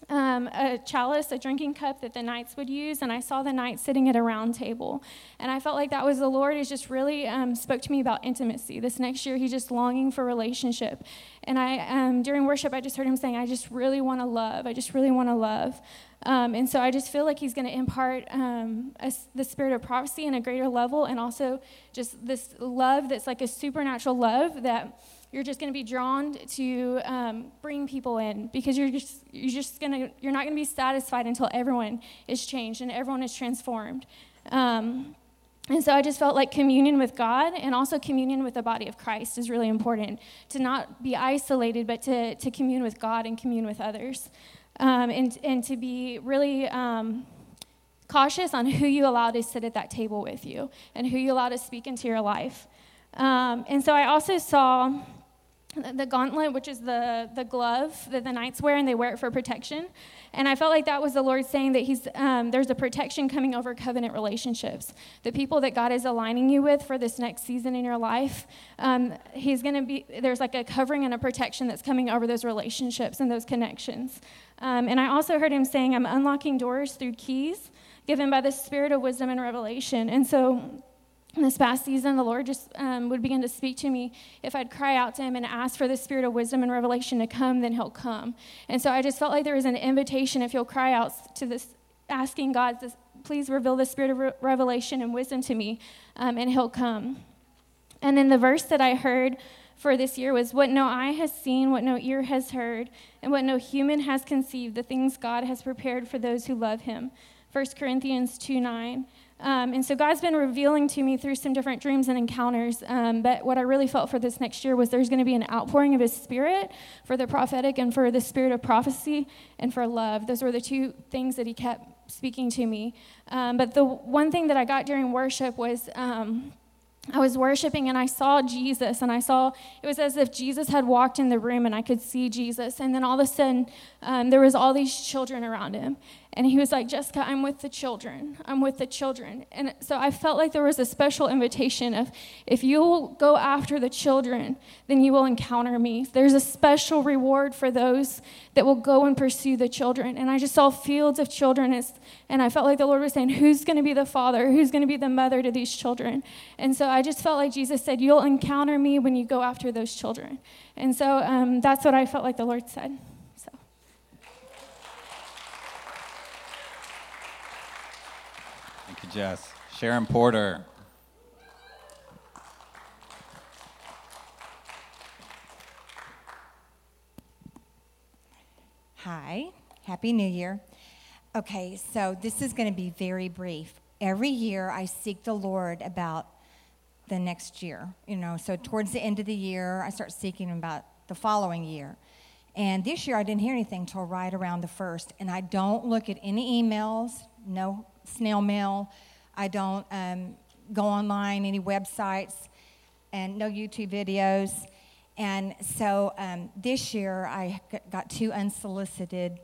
um, a chalice, a drinking cup that the knights would use, and I saw the knights sitting at a round table. And I felt like that was the Lord has just really um, spoke to me about intimacy. This next year, He's just longing for relationship. And I, um, during worship, I just heard Him saying, I just really want to love. I just really want to love. Um, and so I just feel like He's going to impart um, a, the spirit of prophecy in a greater level, and also just this love that's like a supernatural love that you're just going to be drawn to um, bring people in because you're just you're just going to you're not going to be satisfied until everyone is changed and everyone is transformed. Um, and so i just felt like communion with god and also communion with the body of christ is really important to not be isolated but to, to commune with god and commune with others um, and, and to be really um, cautious on who you allow to sit at that table with you and who you allow to speak into your life. Um, and so i also saw the gauntlet, which is the, the glove that the knights wear, and they wear it for protection. And I felt like that was the Lord saying that he's, um, there's a protection coming over covenant relationships. The people that God is aligning you with for this next season in your life, um, He's going to be, there's like a covering and a protection that's coming over those relationships and those connections. Um, and I also heard Him saying, I'm unlocking doors through keys given by the Spirit of wisdom and revelation. And so, this past season, the Lord just um, would begin to speak to me. If I'd cry out to Him and ask for the spirit of wisdom and revelation to come, then He'll come. And so I just felt like there was an invitation if you'll cry out to this, asking God, please reveal the spirit of re- revelation and wisdom to me, um, and He'll come. And then the verse that I heard for this year was what no eye has seen, what no ear has heard, and what no human has conceived, the things God has prepared for those who love Him. 1 Corinthians 2 9. Um, and so God's been revealing to me through some different dreams and encounters. Um, but what I really felt for this next year was there's going to be an outpouring of His Spirit for the prophetic and for the spirit of prophecy and for love. Those were the two things that He kept speaking to me. Um, but the one thing that I got during worship was. Um, I was worshiping and I saw Jesus, and I saw it was as if Jesus had walked in the room and I could see Jesus. And then all of a sudden, um, there was all these children around him. And he was like, Jessica, I'm with the children. I'm with the children. And so I felt like there was a special invitation of if you'll go after the children, then you will encounter me. There's a special reward for those that will go and pursue the children. And I just saw fields of children, and I felt like the Lord was saying, Who's going to be the father? Who's going to be the mother to these children? And so I just felt like Jesus said, You'll encounter me when you go after those children. And so um, that's what I felt like the Lord said. Jess. Sharon Porter. Hi, Happy New Year. Okay, so this is going to be very brief. Every year I seek the Lord about the next year. You know, so towards the end of the year, I start seeking about the following year. And this year I didn't hear anything until right around the first. And I don't look at any emails, no snail mail. I don't um, go online, any websites, and no YouTube videos. And so um, this year I got two unsolicited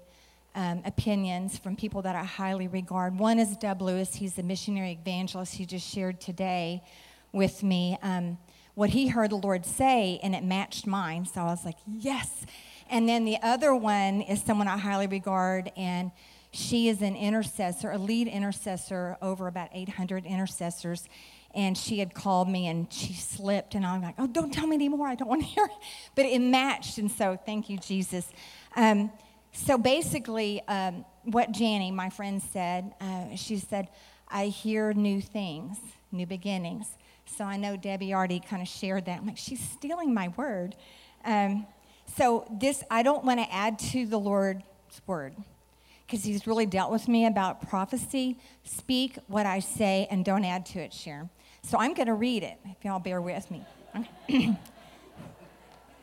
um, opinions from people that I highly regard. One is Deb Lewis, he's the missionary evangelist. He just shared today with me um, what he heard the Lord say, and it matched mine. So I was like, yes. And then the other one is someone I highly regard, and she is an intercessor, a lead intercessor over about 800 intercessors. And she had called me and she slipped, and I'm like, oh, don't tell me anymore. I don't want to hear it. But it matched, and so thank you, Jesus. Um, so basically, um, what Janie, my friend, said, uh, she said, I hear new things, new beginnings. So I know Debbie already kind of shared that. I'm like, she's stealing my word. Um, so this, I don't want to add to the Lord's word because he's really dealt with me about prophecy. Speak what I say and don't add to it, Sharon. So I'm going to read it, if y'all bear with me.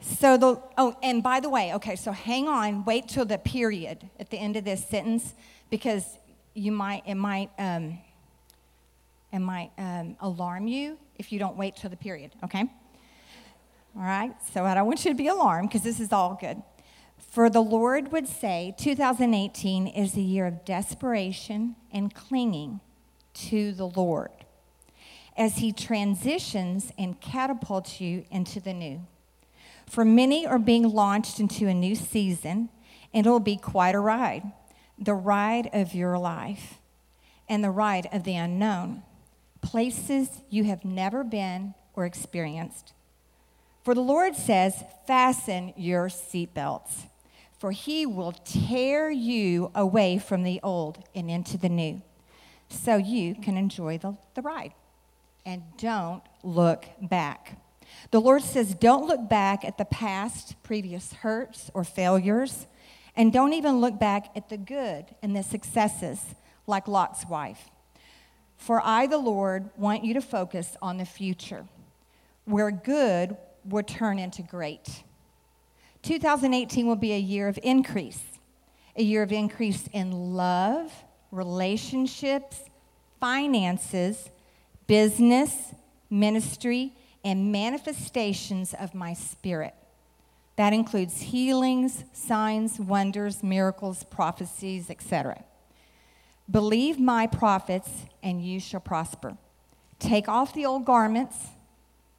so the, oh, and by the way, okay, so hang on, wait till the period at the end of this sentence because you might, it might, um, it might um, alarm you if you don't wait till the period, okay? All right, so I don't want you to be alarmed because this is all good. For the Lord would say 2018 is a year of desperation and clinging to the Lord as He transitions and catapults you into the new. For many are being launched into a new season, and it'll be quite a ride the ride of your life and the ride of the unknown, places you have never been or experienced. For the Lord says, Fasten your seatbelts, for He will tear you away from the old and into the new, so you can enjoy the, the ride. And don't look back. The Lord says, Don't look back at the past, previous hurts or failures, and don't even look back at the good and the successes like Lot's wife. For I, the Lord, want you to focus on the future, where good will turn into great. 2018 will be a year of increase, a year of increase in love, relationships, finances, business, ministry, and manifestations of my spirit. That includes healings, signs, wonders, miracles, prophecies, etc. Believe my prophets, and you shall prosper. Take off the old garments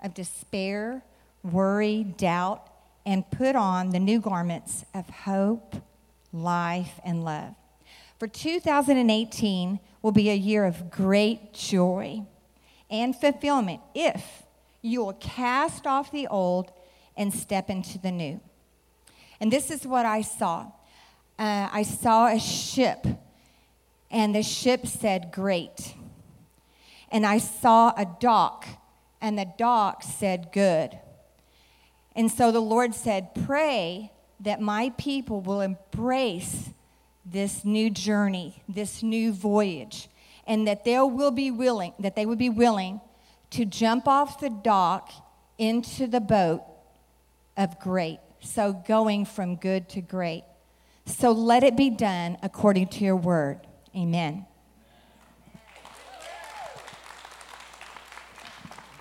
of despair, worry, doubt, and put on the new garments of hope, life, and love. For 2018 will be a year of great joy and fulfillment if you will cast off the old and step into the new. And this is what I saw uh, I saw a ship, and the ship said, Great. And I saw a dock, and the dock said, Good. And so the Lord said, Pray that my people will embrace this new journey, this new voyage, and that they will be willing, that they would be willing to jump off the dock into the boat of great. So going from good to great. So let it be done according to your word. Amen.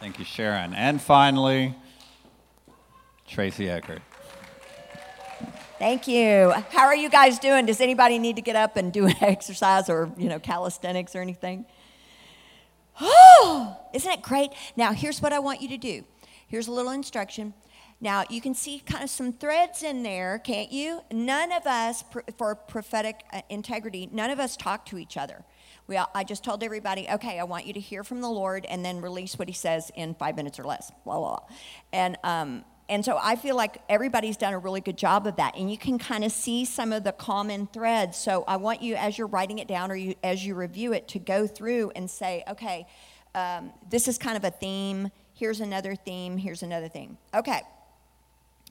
Thank you, Sharon. And finally, Tracy Eckert. Thank you. How are you guys doing? Does anybody need to get up and do an exercise or, you know, calisthenics or anything? Oh, isn't it great? Now, here's what I want you to do. Here's a little instruction. Now, you can see kind of some threads in there, can't you? None of us, for prophetic uh, integrity, none of us talk to each other. We, all, I just told everybody, okay, I want you to hear from the Lord and then release what he says in five minutes or less, blah, blah, blah. And, um, and so I feel like everybody's done a really good job of that. And you can kind of see some of the common threads. So I want you, as you're writing it down or you, as you review it, to go through and say, okay, um, this is kind of a theme. Here's another theme. Here's another theme. Okay.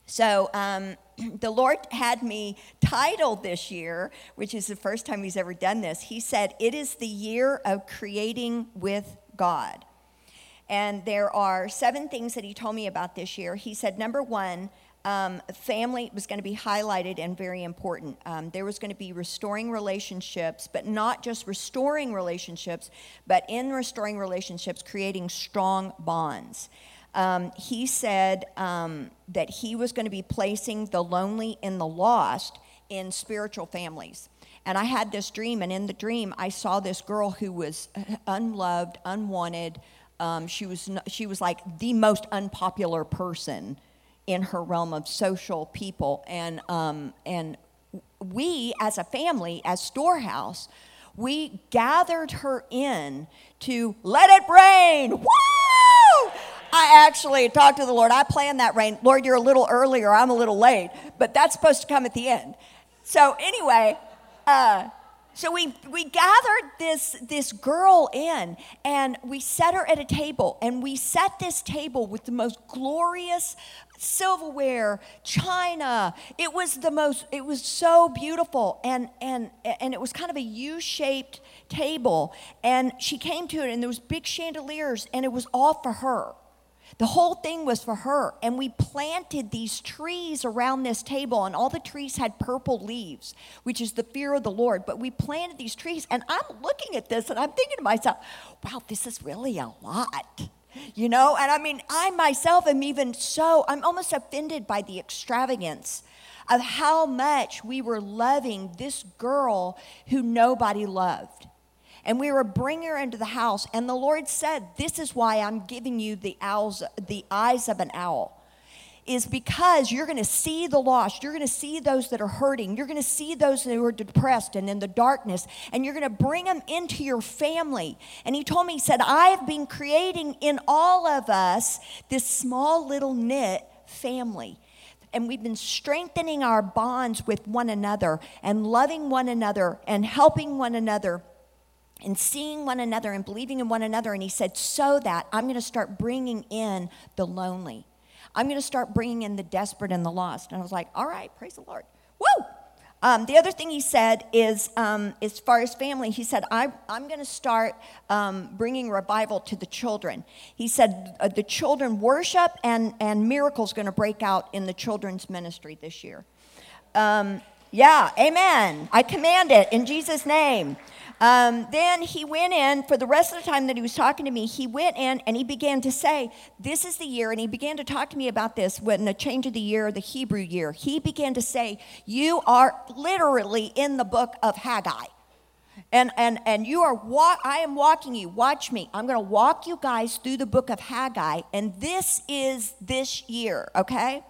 So um, the Lord had me titled this year, which is the first time He's ever done this. He said, It is the year of creating with God. And there are seven things that He told me about this year. He said, Number one, um, family was going to be highlighted and very important. Um, there was going to be restoring relationships, but not just restoring relationships, but in restoring relationships, creating strong bonds. Um, he said um, that he was going to be placing the lonely and the lost in spiritual families. And I had this dream, and in the dream, I saw this girl who was unloved, unwanted. Um, she was she was like the most unpopular person in her realm of social people. And, um, and we, as a family, as Storehouse, we gathered her in to let it rain. Woo! I actually talked to the Lord. I planned that rain. Lord, you're a little earlier. I'm a little late, but that's supposed to come at the end. So anyway, uh, so we, we gathered this, this girl in and we set her at a table and we set this table with the most glorious silverware, china. It was the most, it was so beautiful. And, and, and it was kind of a U-shaped table. And she came to it and there was big chandeliers and it was all for her. The whole thing was for her. And we planted these trees around this table, and all the trees had purple leaves, which is the fear of the Lord. But we planted these trees, and I'm looking at this and I'm thinking to myself, wow, this is really a lot. You know, and I mean, I myself am even so, I'm almost offended by the extravagance of how much we were loving this girl who nobody loved and we were bringing her into the house. And the Lord said, This is why I'm giving you the, owls, the eyes of an owl. Is because you're going to see the lost. You're going to see those that are hurting. You're going to see those who are depressed and in the darkness. And you're going to bring them into your family. And he told me, He said, I have been creating in all of us this small little knit family and we've been strengthening our bonds with one another and loving one another and helping one another and seeing one another and believing in one another. And he said, So that I'm going to start bringing in the lonely. I'm going to start bringing in the desperate and the lost. And I was like, All right, praise the Lord. Woo! Um, the other thing he said is, um, as far as family, he said, I, am going to start um, bringing revival to the children. He said, uh, the children worship and, and miracles going to break out in the children's ministry this year. Um, yeah, amen. I command it in Jesus' name. Um, then he went in, for the rest of the time that he was talking to me, he went in and he began to say, This is the year. And he began to talk to me about this when the change of the year, the Hebrew year. He began to say, You are literally in the book of Haggai. And, and, and you are wa- I am walking you. Watch me. I'm going to walk you guys through the book of Haggai, and this is this year, okay?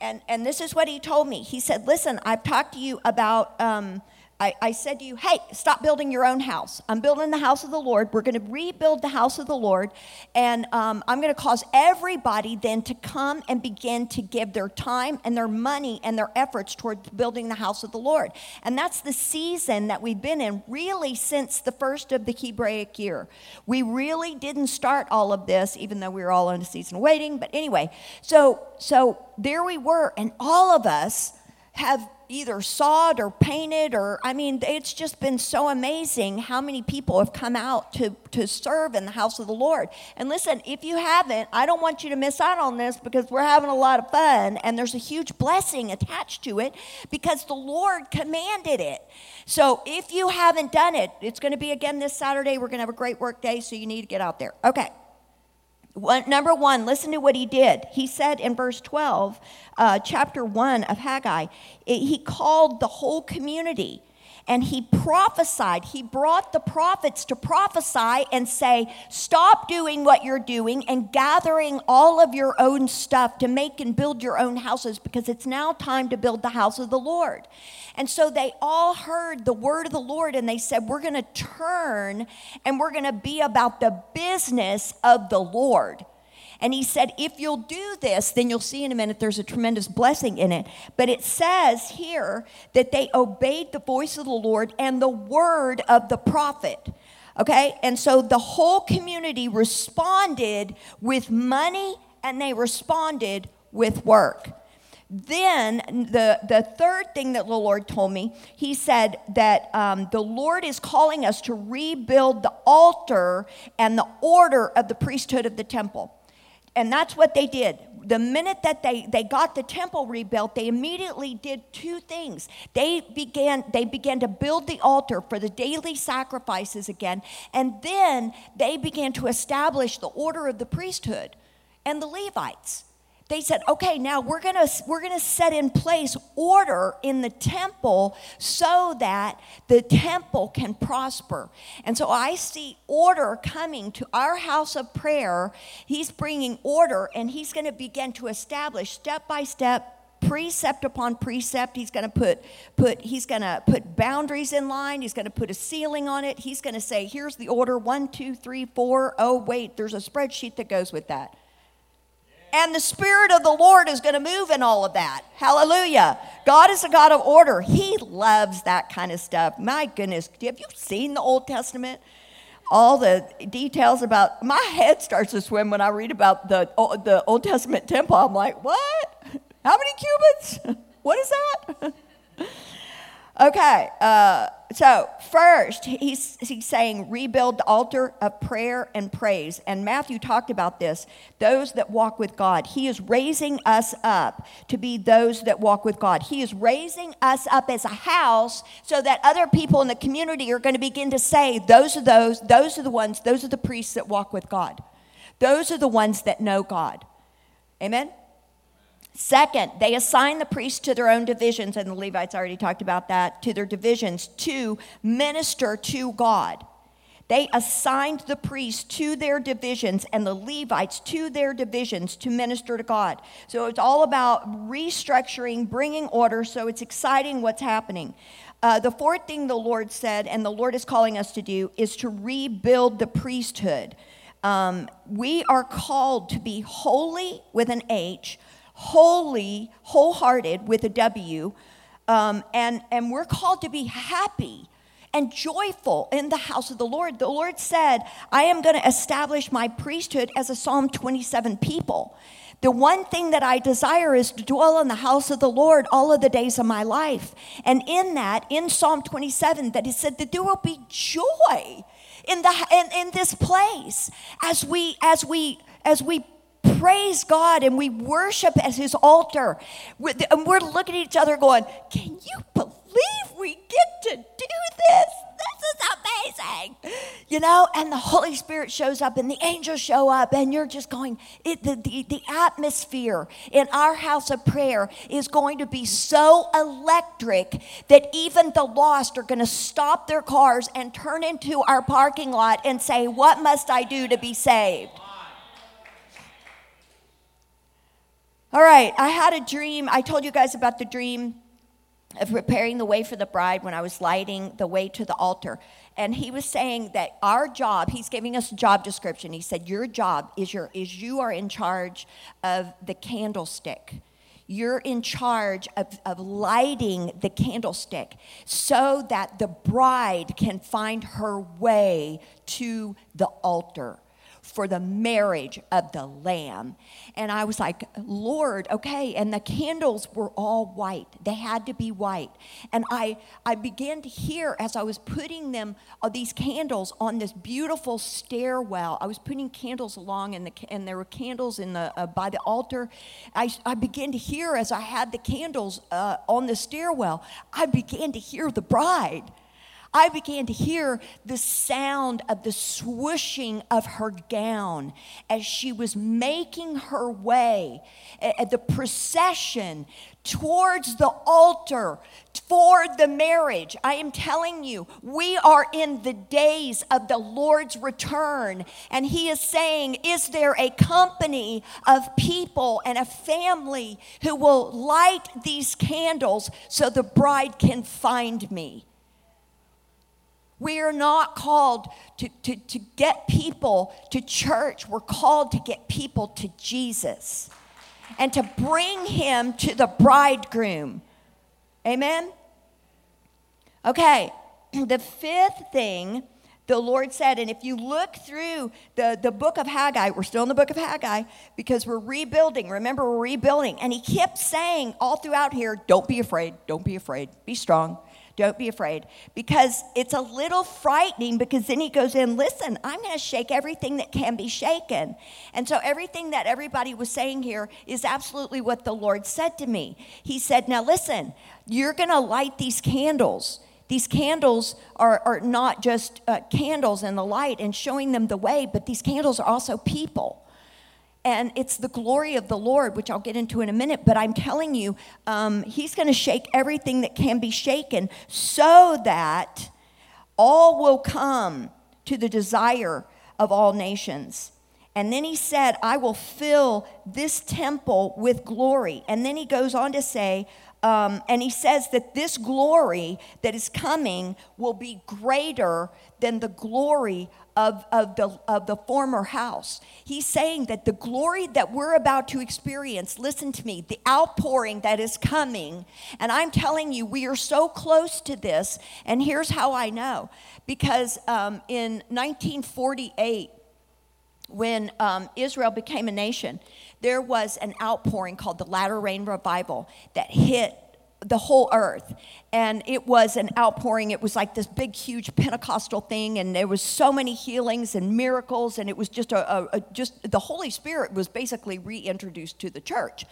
And, and this is what he told me. He said, Listen, I've talked to you about um, I, I said to you, hey, stop building your own house. I'm building the house of the Lord. We're going to rebuild the house of the Lord. And um, I'm going to cause everybody then to come and begin to give their time and their money and their efforts toward building the house of the Lord. And that's the season that we've been in really since the first of the Hebraic year. We really didn't start all of this, even though we were all in a season of waiting. But anyway, so, so there we were. And all of us have either sawed or painted or i mean it's just been so amazing how many people have come out to, to serve in the house of the lord. And listen if you haven't i don't want you to miss out on this because we're having a lot of fun and there's a huge blessing attached to it because the lord commanded it. So if you haven't done it it's going to be again this saturday. We're going to have a great work day so you need to get out there. Okay number one, listen to what he did. He said in verse 12, uh, chapter 1 of Haggai, it, he called the whole community and he prophesied. He brought the prophets to prophesy and say, Stop doing what you're doing and gathering all of your own stuff to make and build your own houses because it's now time to build the house of the Lord. And so they all heard the word of the Lord and they said, We're going to turn and we're going to be about the business of the Lord. And he said, if you'll do this, then you'll see in a minute there's a tremendous blessing in it. But it says here that they obeyed the voice of the Lord and the word of the prophet. Okay? And so the whole community responded with money and they responded with work. Then the, the third thing that the Lord told me, he said that um, the Lord is calling us to rebuild the altar and the order of the priesthood of the temple. And that's what they did. The minute that they, they got the temple rebuilt, they immediately did two things. They began, they began to build the altar for the daily sacrifices again, and then they began to establish the order of the priesthood and the Levites they said, okay, now we're gonna we're gonna set in place order in the temple so that the temple can prosper. And so I see order coming to our house of prayer. He's bringing order, and he's gonna begin to establish step by step precept upon precept he's going to put put he's going to put boundaries in line he's going to put a ceiling on it he's going to say here's the order one two three four oh wait there's a spreadsheet that goes with that and the Spirit of the Lord is going to move in all of that. Hallelujah. God is a God of order. He loves that kind of stuff. My goodness, have you seen the Old Testament? All the details about my head starts to swim when I read about the, the Old Testament temple. I'm like, what? How many cubits? What is that? Okay, uh, so first, he's, he's saying rebuild the altar of prayer and praise. And Matthew talked about this those that walk with God. He is raising us up to be those that walk with God. He is raising us up as a house so that other people in the community are going to begin to say, those are those, those are the ones, those are the priests that walk with God. Those are the ones that know God. Amen? Second, they assign the priests to their own divisions, and the Levites already talked about that, to their divisions to minister to God. They assigned the priests to their divisions and the Levites to their divisions to minister to God. So it's all about restructuring, bringing order. So it's exciting what's happening. Uh, the fourth thing the Lord said, and the Lord is calling us to do, is to rebuild the priesthood. Um, we are called to be holy with an H holy, wholehearted with a W, um, and, and we're called to be happy and joyful in the house of the Lord. The Lord said, I am going to establish my priesthood as a Psalm 27 people. The one thing that I desire is to dwell in the house of the Lord all of the days of my life. And in that, in Psalm 27, that he said that there will be joy in the in, in this place as we as we as we praise God and we worship at his altar. And we're looking at each other going, Can you believe we get to do this? This is amazing. You know, and the Holy Spirit shows up and the angels show up, and you're just going, it, the, the, the atmosphere in our house of prayer is going to be so electric that even the lost are going to stop their cars and turn into our parking lot and say, What must I do to be saved? All right, I had a dream. I told you guys about the dream of preparing the way for the bride when I was lighting the way to the altar. And he was saying that our job, he's giving us a job description. He said, Your job is your is you are in charge of the candlestick. You're in charge of, of lighting the candlestick so that the bride can find her way to the altar for the marriage of the Lamb. And I was like, Lord, okay. And the candles were all white, they had to be white. And I, I began to hear as I was putting them, uh, these candles on this beautiful stairwell. I was putting candles along, and, the, and there were candles in the, uh, by the altar. I, I began to hear as I had the candles uh, on the stairwell, I began to hear the bride. I began to hear the sound of the swooshing of her gown as she was making her way, at the procession towards the altar for the marriage. I am telling you, we are in the days of the Lord's return. And He is saying, Is there a company of people and a family who will light these candles so the bride can find me? We are not called to, to, to get people to church. We're called to get people to Jesus and to bring him to the bridegroom. Amen? Okay, the fifth thing the Lord said, and if you look through the, the book of Haggai, we're still in the book of Haggai because we're rebuilding. Remember, we're rebuilding. And he kept saying all throughout here, don't be afraid, don't be afraid, be strong. Don't be afraid because it's a little frightening because then he goes in, listen, I'm going to shake everything that can be shaken. And so everything that everybody was saying here is absolutely what the Lord said to me. He said, now listen, you're going to light these candles. These candles are, are not just uh, candles in the light and showing them the way, but these candles are also people and it's the glory of the Lord, which I'll get into in a minute. But I'm telling you, um, He's going to shake everything that can be shaken so that all will come to the desire of all nations. And then he said, I will fill this temple with glory. And then he goes on to say, um, and he says that this glory that is coming will be greater than the glory of, of, the, of the former house. He's saying that the glory that we're about to experience, listen to me, the outpouring that is coming, and I'm telling you, we are so close to this, and here's how I know. Because um, in 1948, when um, Israel became a nation, there was an outpouring called the Latter Rain Revival that hit the whole earth. And it was an outpouring. It was like this big huge pentecostal thing and there was so many healings and miracles and it was just a, a, a, just the holy spirit was basically reintroduced to the church.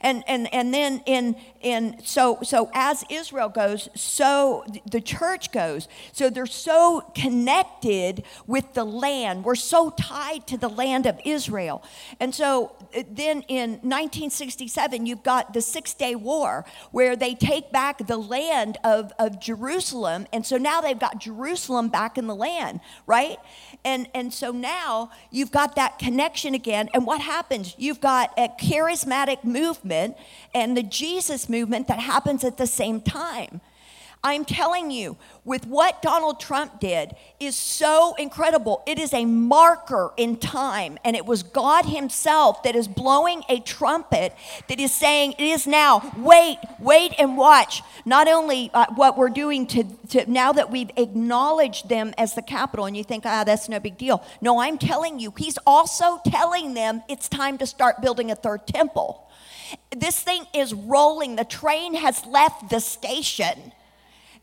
And and and then in in so so as israel goes so the church goes. So they're so connected with the land. We're so tied to the land of israel. And so then in 1967 you've got the six day war where they take back the land of, of Jerusalem. And so now they've got Jerusalem back in the land, right? And, and so now you've got that connection again. And what happens? You've got a charismatic movement and the Jesus movement that happens at the same time. I'm telling you, with what Donald Trump did is so incredible. It is a marker in time, and it was God Himself that is blowing a trumpet that is saying, It is now. Wait, wait, and watch. Not only uh, what we're doing to, to now that we've acknowledged them as the capital, and you think, ah, that's no big deal. No, I'm telling you, He's also telling them it's time to start building a third temple. This thing is rolling, the train has left the station.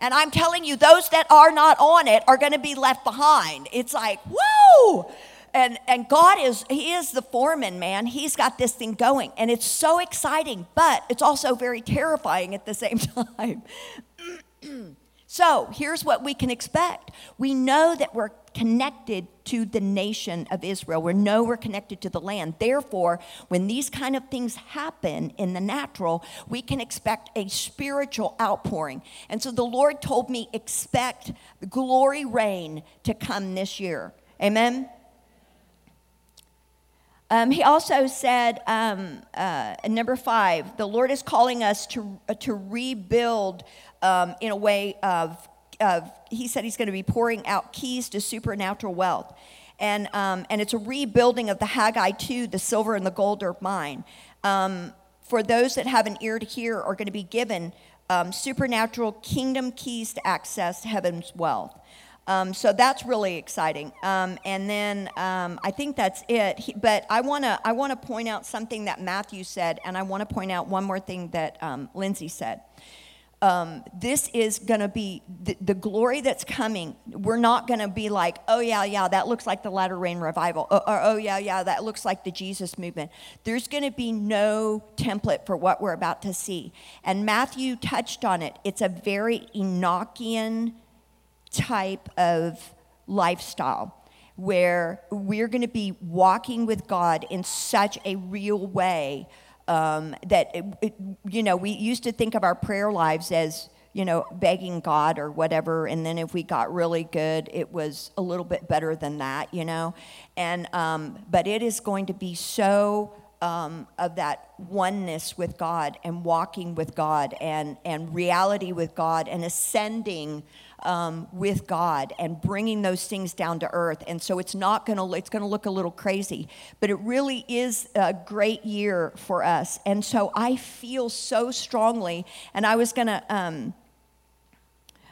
And I'm telling you, those that are not on it are going to be left behind. It's like, woo! And, and God is, He is the foreman, man. He's got this thing going. And it's so exciting, but it's also very terrifying at the same time. so here's what we can expect we know that we're connected to the nation of Israel. We know we're connected to the land. Therefore, when these kind of things happen in the natural, we can expect a spiritual outpouring. And so the Lord told me, expect the glory rain to come this year. Amen. Um, he also said, um, uh, number five, the Lord is calling us to, uh, to rebuild um, in a way of of, he said he's going to be pouring out keys to supernatural wealth. And, um, and it's a rebuilding of the Haggai 2, the silver and the gold are mine. Um, for those that have an ear to hear are going to be given um, supernatural kingdom keys to access heaven's wealth. Um, so that's really exciting. Um, and then um, I think that's it. He, but I want to I want to point out something that Matthew said, and I want to point out one more thing that um, Lindsay said um, this is going to be the, glory that's coming. We're not going to be like, oh, yeah, yeah, that looks like the latter rain revival. Or, or oh, yeah, yeah, that looks like the Jesus movement. There's going to be no template for what we're about to see. And Matthew touched on it. It's a very Enochian type of lifestyle where we're going to be walking with God in such a real way um, that, it, it, you know, we used to think of our prayer lives as, you know, begging God or whatever. And then if we got really good, it was a little bit better than that, you know. And, um, but it is going to be so um, of that oneness with God and walking with God and, and reality with God and ascending um, with God and bringing those things down to earth. And so it's not going to it's going to look a little crazy, but it really is a great year for us. And so I feel so strongly, and I was going to. Um,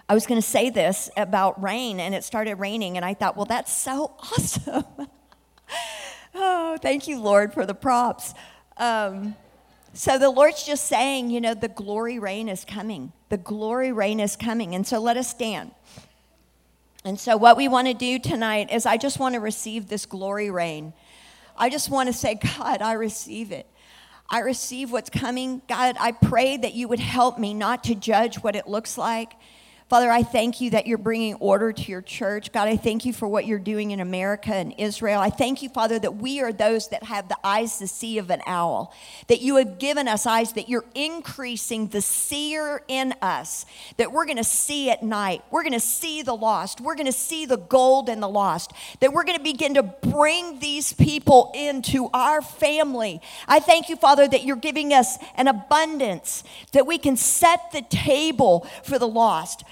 I was going to say this about rain, and it started raining, and I thought, well, that's so awesome. oh, thank you, Lord, for the props. Um, so the Lord's just saying, you know, the glory rain is coming. The glory rain is coming. And so let us stand. And so, what we want to do tonight is I just want to receive this glory rain. I just want to say, God, I receive it. I receive what's coming. God, I pray that you would help me not to judge what it looks like. Father, I thank you that you're bringing order to your church. God, I thank you for what you're doing in America and Israel. I thank you, Father, that we are those that have the eyes to see of an owl, that you have given us eyes, that you're increasing the seer in us, that we're going to see at night. We're going to see the lost. We're going to see the gold and the lost, that we're going to begin to bring these people into our family. I thank you, Father, that you're giving us an abundance, that we can set the table for the lost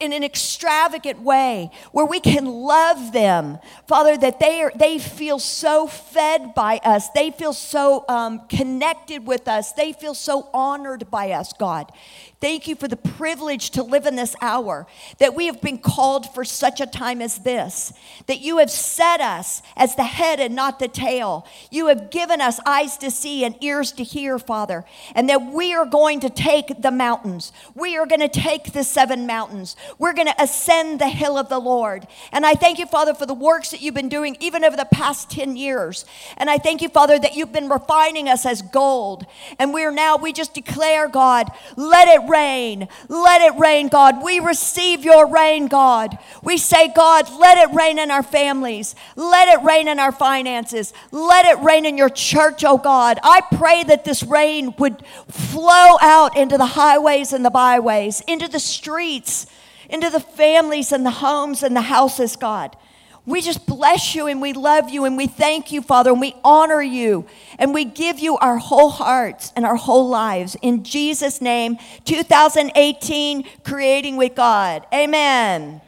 in an extravagant way where we can love them father that they are they feel so fed by us they feel so um, connected with us they feel so honored by us god Thank you for the privilege to live in this hour, that we have been called for such a time as this, that you have set us as the head and not the tail. You have given us eyes to see and ears to hear, Father, and that we are going to take the mountains. We are going to take the seven mountains. We're going to ascend the hill of the Lord. And I thank you, Father, for the works that you've been doing even over the past 10 years. And I thank you, Father, that you've been refining us as gold. And we're now, we just declare, God, let it rain. Let it rain, God. We receive your rain, God. We say, God, let it rain in our families. Let it rain in our finances. Let it rain in your church, oh God. I pray that this rain would flow out into the highways and the byways, into the streets, into the families and the homes and the houses, God. We just bless you and we love you and we thank you, Father, and we honor you and we give you our whole hearts and our whole lives. In Jesus' name, 2018, creating with God. Amen.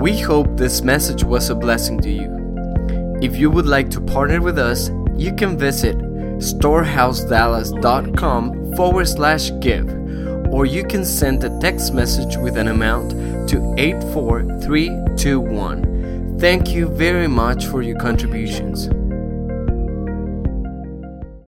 We hope this message was a blessing to you. If you would like to partner with us, you can visit storehousedallas.com forward slash give, or you can send a text message with an amount to 84321. Thank you very much for your contributions.